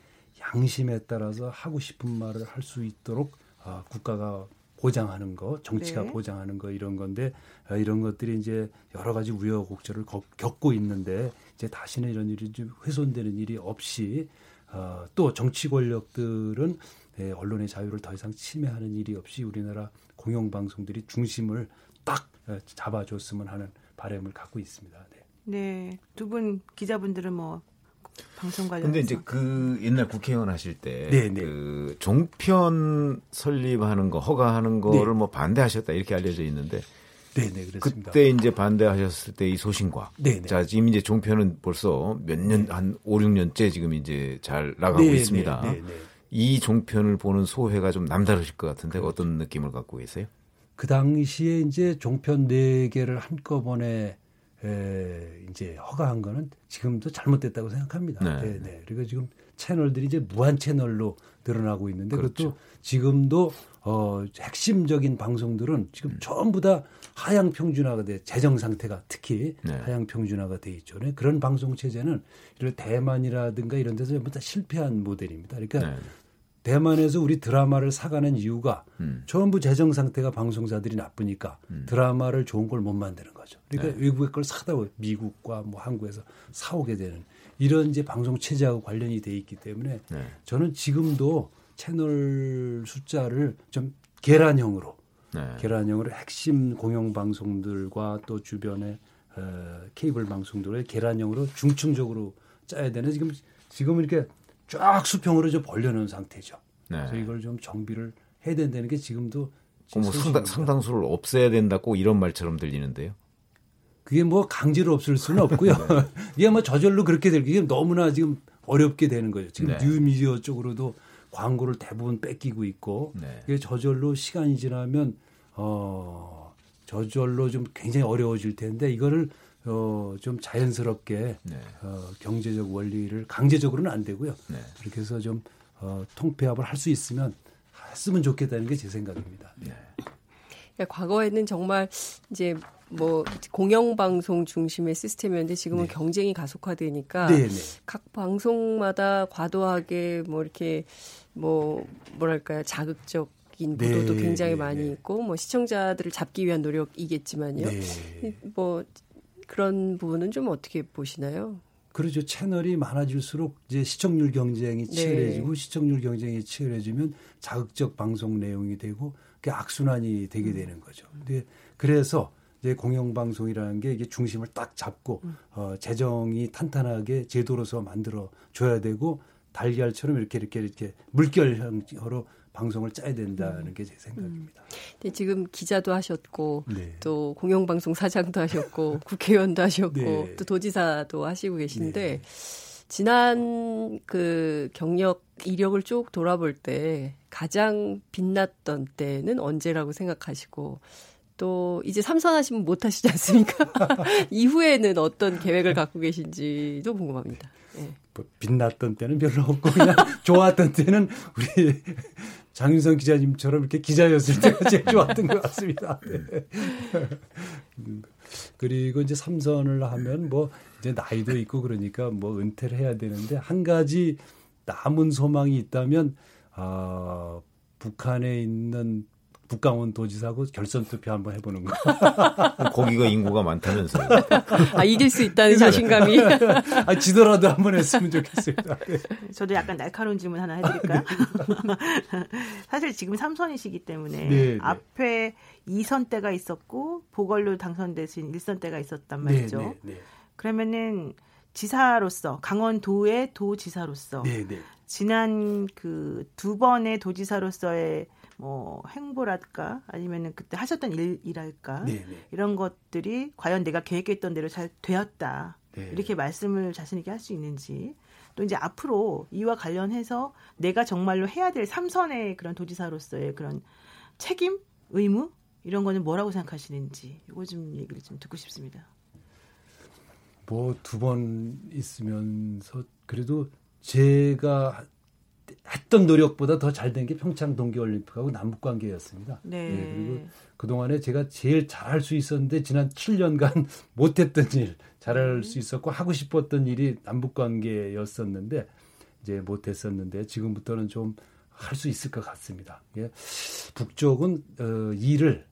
양심에 따라서 하고 싶은 말을 할 수 있도록 아, 국가가 보장하는 거, 정치가 네. 보장하는 거 이런 건데 아, 이런 것들이 이제 여러 가지 우여곡절을 겪고 있는데 이제 다시는 이런 일이 좀 훼손되는 일이 없이 어, 또 정치 권력들은 예, 언론의 자유를 더 이상 침해하는 일이 없이 우리나라 공영방송들이 중심을 딱 어, 잡아줬으면 하는 바람을 갖고 있습니다. 네. 네. 두 분 기자분들은 뭐 방송 관련. 근데 이제 그 옛날 국회의원 하실 때그 네, 네. 종편 설립하는 거 허가하는 거를 네. 뭐 반대하셨다 이렇게 알려져 있는데 네네, 그렇습니다. 그때 이제 반대하셨을 때 이 소신과. 네네. 자, 지금 이제 종편은 벌써 몇 년, 네. 한 5, 6년째 지금 이제 잘 나가고 네네. 있습니다. 네네. 이 종편을 보는 소회가 좀 남다르실 것 같은데 그렇죠. 어떤 느낌을 갖고 계세요? 그 당시에 이제 종편 4개를 한꺼번에 에, 이제 허가한 거는 지금도 잘못됐다고 생각합니다. 네. 네. 그리고 지금 채널들이 이제 무한 채널로 늘어나고 있는데 그렇죠. 그것도 지금도 어, 핵심적인 방송들은 지금 음. 전부 다 하향 평준화가 돼 재정 상태가 특히 네. 하향 평준화가 돼 있죠. 네. 그런 방송 체제는 이런 대만이라든가 이런 데서 전부 다 실패한 모델입니다. 그러니까 네. 대만에서 우리 드라마를 사가는 이유가 음. 전부 재정 상태가 방송사들이 나쁘니까 음. 드라마를 좋은 걸 못 만드는 거죠. 그러니까 네. 외국의 걸 사다 미국과 뭐 한국에서 사오게 되는 이런 이제 방송 체제하고 관련이 돼 있기 때문에 네. 저는 지금도 채널 숫자를 좀 계란형으로 네. 계란형으로 핵심 공영 방송들과 또 주변의 어, 케이블 방송들의 계란형으로 중층적으로 짜야 되는 지금 지금 이렇게 쫙 수평으로 좀 벌려놓은 상태죠. 네. 그래서 이걸 좀 정비를 해야 된다는 게 지금도 뭐 상당, 상당수를 없애야 된다고 이런 말처럼 들리는데요. 그게 뭐 강제로 없을 수는 없고요. [LAUGHS] 네. [LAUGHS] 이게 뭐 저절로 그렇게 될 게 너무나 지금 어렵게 되는 거예요. 지금 네. 뉴미디어 쪽으로도 광고를 대부분 뺏기고 있고 네. 이게 저절로 시간이 지나면 어 저절로 좀 굉장히 어려워질 텐데 이거를 어, 좀 자연스럽게 네. 어, 경제적 원리를 강제적으로는 안 되고요. 네. 그렇게 해서 좀 어, 통폐합을 할 수 있으면 했으면 좋겠다는 게 제 생각입니다. 네. 그러니까 과거에는 정말 이제 뭐 공영방송 중심의 시스템이었는데 지금은 네. 경쟁이 가속화되니까 네, 네. 각 방송마다 과도하게 뭐 이렇게 뭐 뭐랄까요 자극적 인 보도도 네, 굉장히 네, 많이 네. 있고 뭐 시청자들을 잡기 위한 노력이겠지만요. 네. 뭐 그런 부분은 좀 어떻게 보시나요? 그렇죠. 채널이 많아질수록 이제 시청률 경쟁이 네. 치열해지고 네. 시청률 경쟁이 치열해지면 자극적 방송 내용이 되고 그게 악순환이 되게 음. 되는 거죠. 근데 그래서 이제 공영방송이라는 게 이게 중심을 딱 잡고 음. 어, 재정이 탄탄하게 제도로서 만들어 줘야 되고 달걀처럼 이렇게 이렇게 이렇게 물결 형으로 방송을 짜야 된다는 음. 게제 생각입니다. 음. 지금 기자도 하셨고 네. 또 공영방송 사장도 하셨고 [LAUGHS] 국회의원도 하셨고 네. 또 도지사도 하시고 계신데 네. 지난 그 경력 이력을 쭉 돌아볼 때 가장 빛났던 때는 언제라고 생각하시고 또 이제 삼선하시면 못 하시지 않습니까? [LAUGHS] 이후에는 어떤 계획을 갖고 계신지도 궁금합니다. 네. 뭐 빛났던 때는 별로 없고 그냥 [LAUGHS] 좋았던 때는 우리 장윤성 기자님처럼 이렇게 기자였을 때가 제일 좋았던 것 같습니다. 네. [LAUGHS] 그리고 이제 삼선을 하면 뭐 이제 나이도 있고 그러니까 뭐 은퇴를 해야 되는데 한 가지 남은 소망이 있다면 아 북한에 있는 북강원 도지사하고 결선 투표 한번 해보는 거. [LAUGHS] 거기가 인구가 많다면서요. 아 이길 수 있다는 자신감이. [LAUGHS] 아 지더라도 한번 했으면 좋겠습니다. 네. [LAUGHS] 저도 약간 날카로운 질문 하나 해드릴까요? 사실 지금 삼선이시기 때문에 네, 네. 앞에 2선 때가 있었고 보궐로 당선되신 1선 때가 있었단 네, 말이죠. 네, 네, 그러면은 지사로서 강원도의 도지사로서 지난 그 두 번의 도지사로서의 뭐 행보랄까 아니면은 그때 하셨던 일, 일할까 네네. 네. 이런 것들이 과연 내가 계획했던 대로 잘 되었다 네. 이렇게 말씀을 자신 있게 할 수 있는지 또 이제 앞으로 이와 관련해서 내가 정말로 해야 될 삼선의 그런 도지사로서의 그런 책임 의무 이런 거는 뭐라고 생각하시는지 이거 좀 얘기를 좀 듣고 싶습니다. 뭐 두 번 있으면서 그래도 제가 했던 노력보다 더 잘 된 게 평창 동계올림픽하고 남북 관계였습니다. 네. 네. 그리고 그 동안에 제가 제일 잘할 수 있었는데 지난 7년간 [LAUGHS] 못했던 일 잘할 수 있었고 하고 싶었던 일이 남북 관계였었는데 이제 못했었는데 지금부터는 좀 할 수 있을 것 같습니다. 예. 북쪽은 어, 일을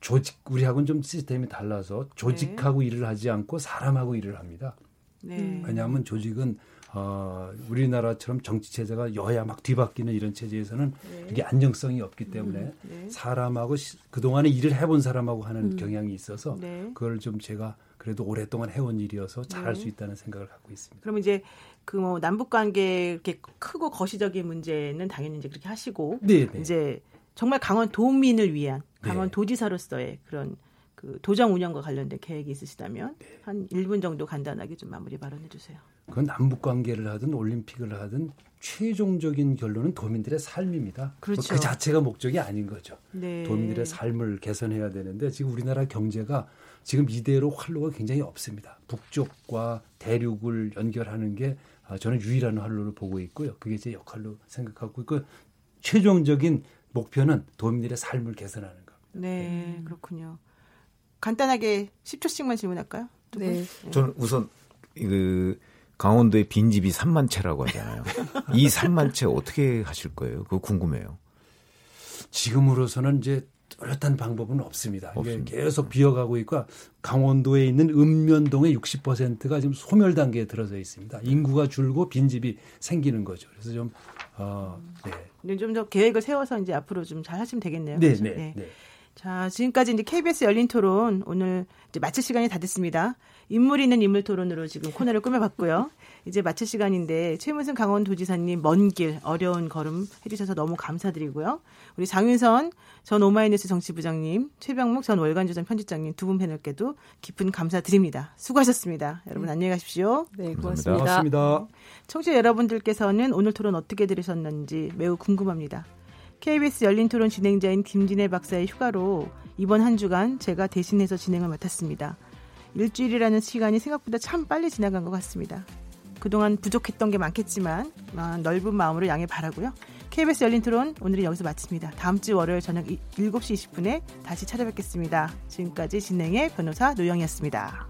조직 우리하고는 좀 시스템이 달라서 조직하고 네. 일을 하지 않고 사람하고 일을 합니다. 네. 왜냐하면 조직은 어, 우리나라처럼 정치 체제가 여야 막 뒤바뀌는 이런 체제에서는 네. 이게 안정성이 없기 때문에 음, 네. 사람하고 시, 그동안에 일을 해본 사람하고 하는 음. 경향이 있어서 네. 그걸 좀 제가 그래도 오랫동안 해온 일이어서 잘할 네. 수 있다는 생각을 갖고 있습니다. 그럼 이제 그 뭐 남북 관계 이렇게 크고 거시적인 문제는 당연히 이제 그렇게 하시고 네, 네. 이제 정말 강원 도민을 위한 강원 도지사로서의 그런 그 도정 운영과 관련된 계획이 있으시다면 한 1분 정도 간단하게 좀 마무리 발언해 주세요. 그건 남북 관계를 하든 올림픽을 하든 최종적인 결론은 도민들의 삶입니다. 그렇죠. 그 자체가 목적이 아닌 거죠. 네. 도민들의 삶을 개선해야 되는데 지금 우리나라 경제가 지금 이대로 활로가 굉장히 없습니다. 북쪽과 대륙을 연결하는 게 아, 저는 유일한 활로를 보고 있고요. 그게 제 역할로 생각하고 있고 최종적인 목표는 도민들의 삶을 개선하는 겁니다. 네, 네. 그렇군요. 간단하게 10초씩만 질문할까요? 네. 저는 우선 그 강원도에 빈집이 3만 채라고 하잖아요. 이 3만 채 어떻게 하실 거예요? 그거 궁금해요. 지금으로서는 이제 뚜렷한 방법은 없습니다. 없습니다. 이게 계속 비어가고 있고 강원도에 있는 읍면동의 60%가 지금 소멸 단계에 들어서 있습니다. 인구가 줄고 빈집이 생기는 거죠. 그래서 좀 어, 네. 좀더 계획을 세워서 이제 앞으로 좀 잘 하시면 되겠네요. 네, 네, 네. 네. 자, 지금까지 이제 KBS 열린 토론 오늘 이제 마칠 시간이 다 됐습니다. 인물 있는 인물 토론으로 지금 코너를 꾸며봤고요. 이제 마칠 시간인데 최문승 강원도지사님 먼 길 어려운 걸음 해주셔서 너무 감사드리고요. 우리 장윤선 전 오마이뉴스 정치부장님, 최병목 전 월간조선 편집장님 두 분 패널께도 깊은 감사드립니다. 수고하셨습니다. 여러분 네. 안녕히 가십시오. 네, 고맙습니다. 고맙습니다. 청취자 여러분들께서는 오늘 토론 어떻게 들으셨는지 매우 궁금합니다. KBS 열린 토론 진행자인 김진애 박사의 휴가로 이번 한 주간 제가 대신해서 진행을 맡았습니다. 일주일이라는 시간이 생각보다 참 빨리 지나간 것 같습니다. 그동안 부족했던 게 많겠지만 어, 넓은 마음으로 양해 바라고요. KBS 열린 토론 오늘은 여기서 마칩니다. 다음 주 월요일 저녁 7시 20분에 다시 찾아뵙겠습니다. 지금까지 진행의 변호사 노영이었습니다.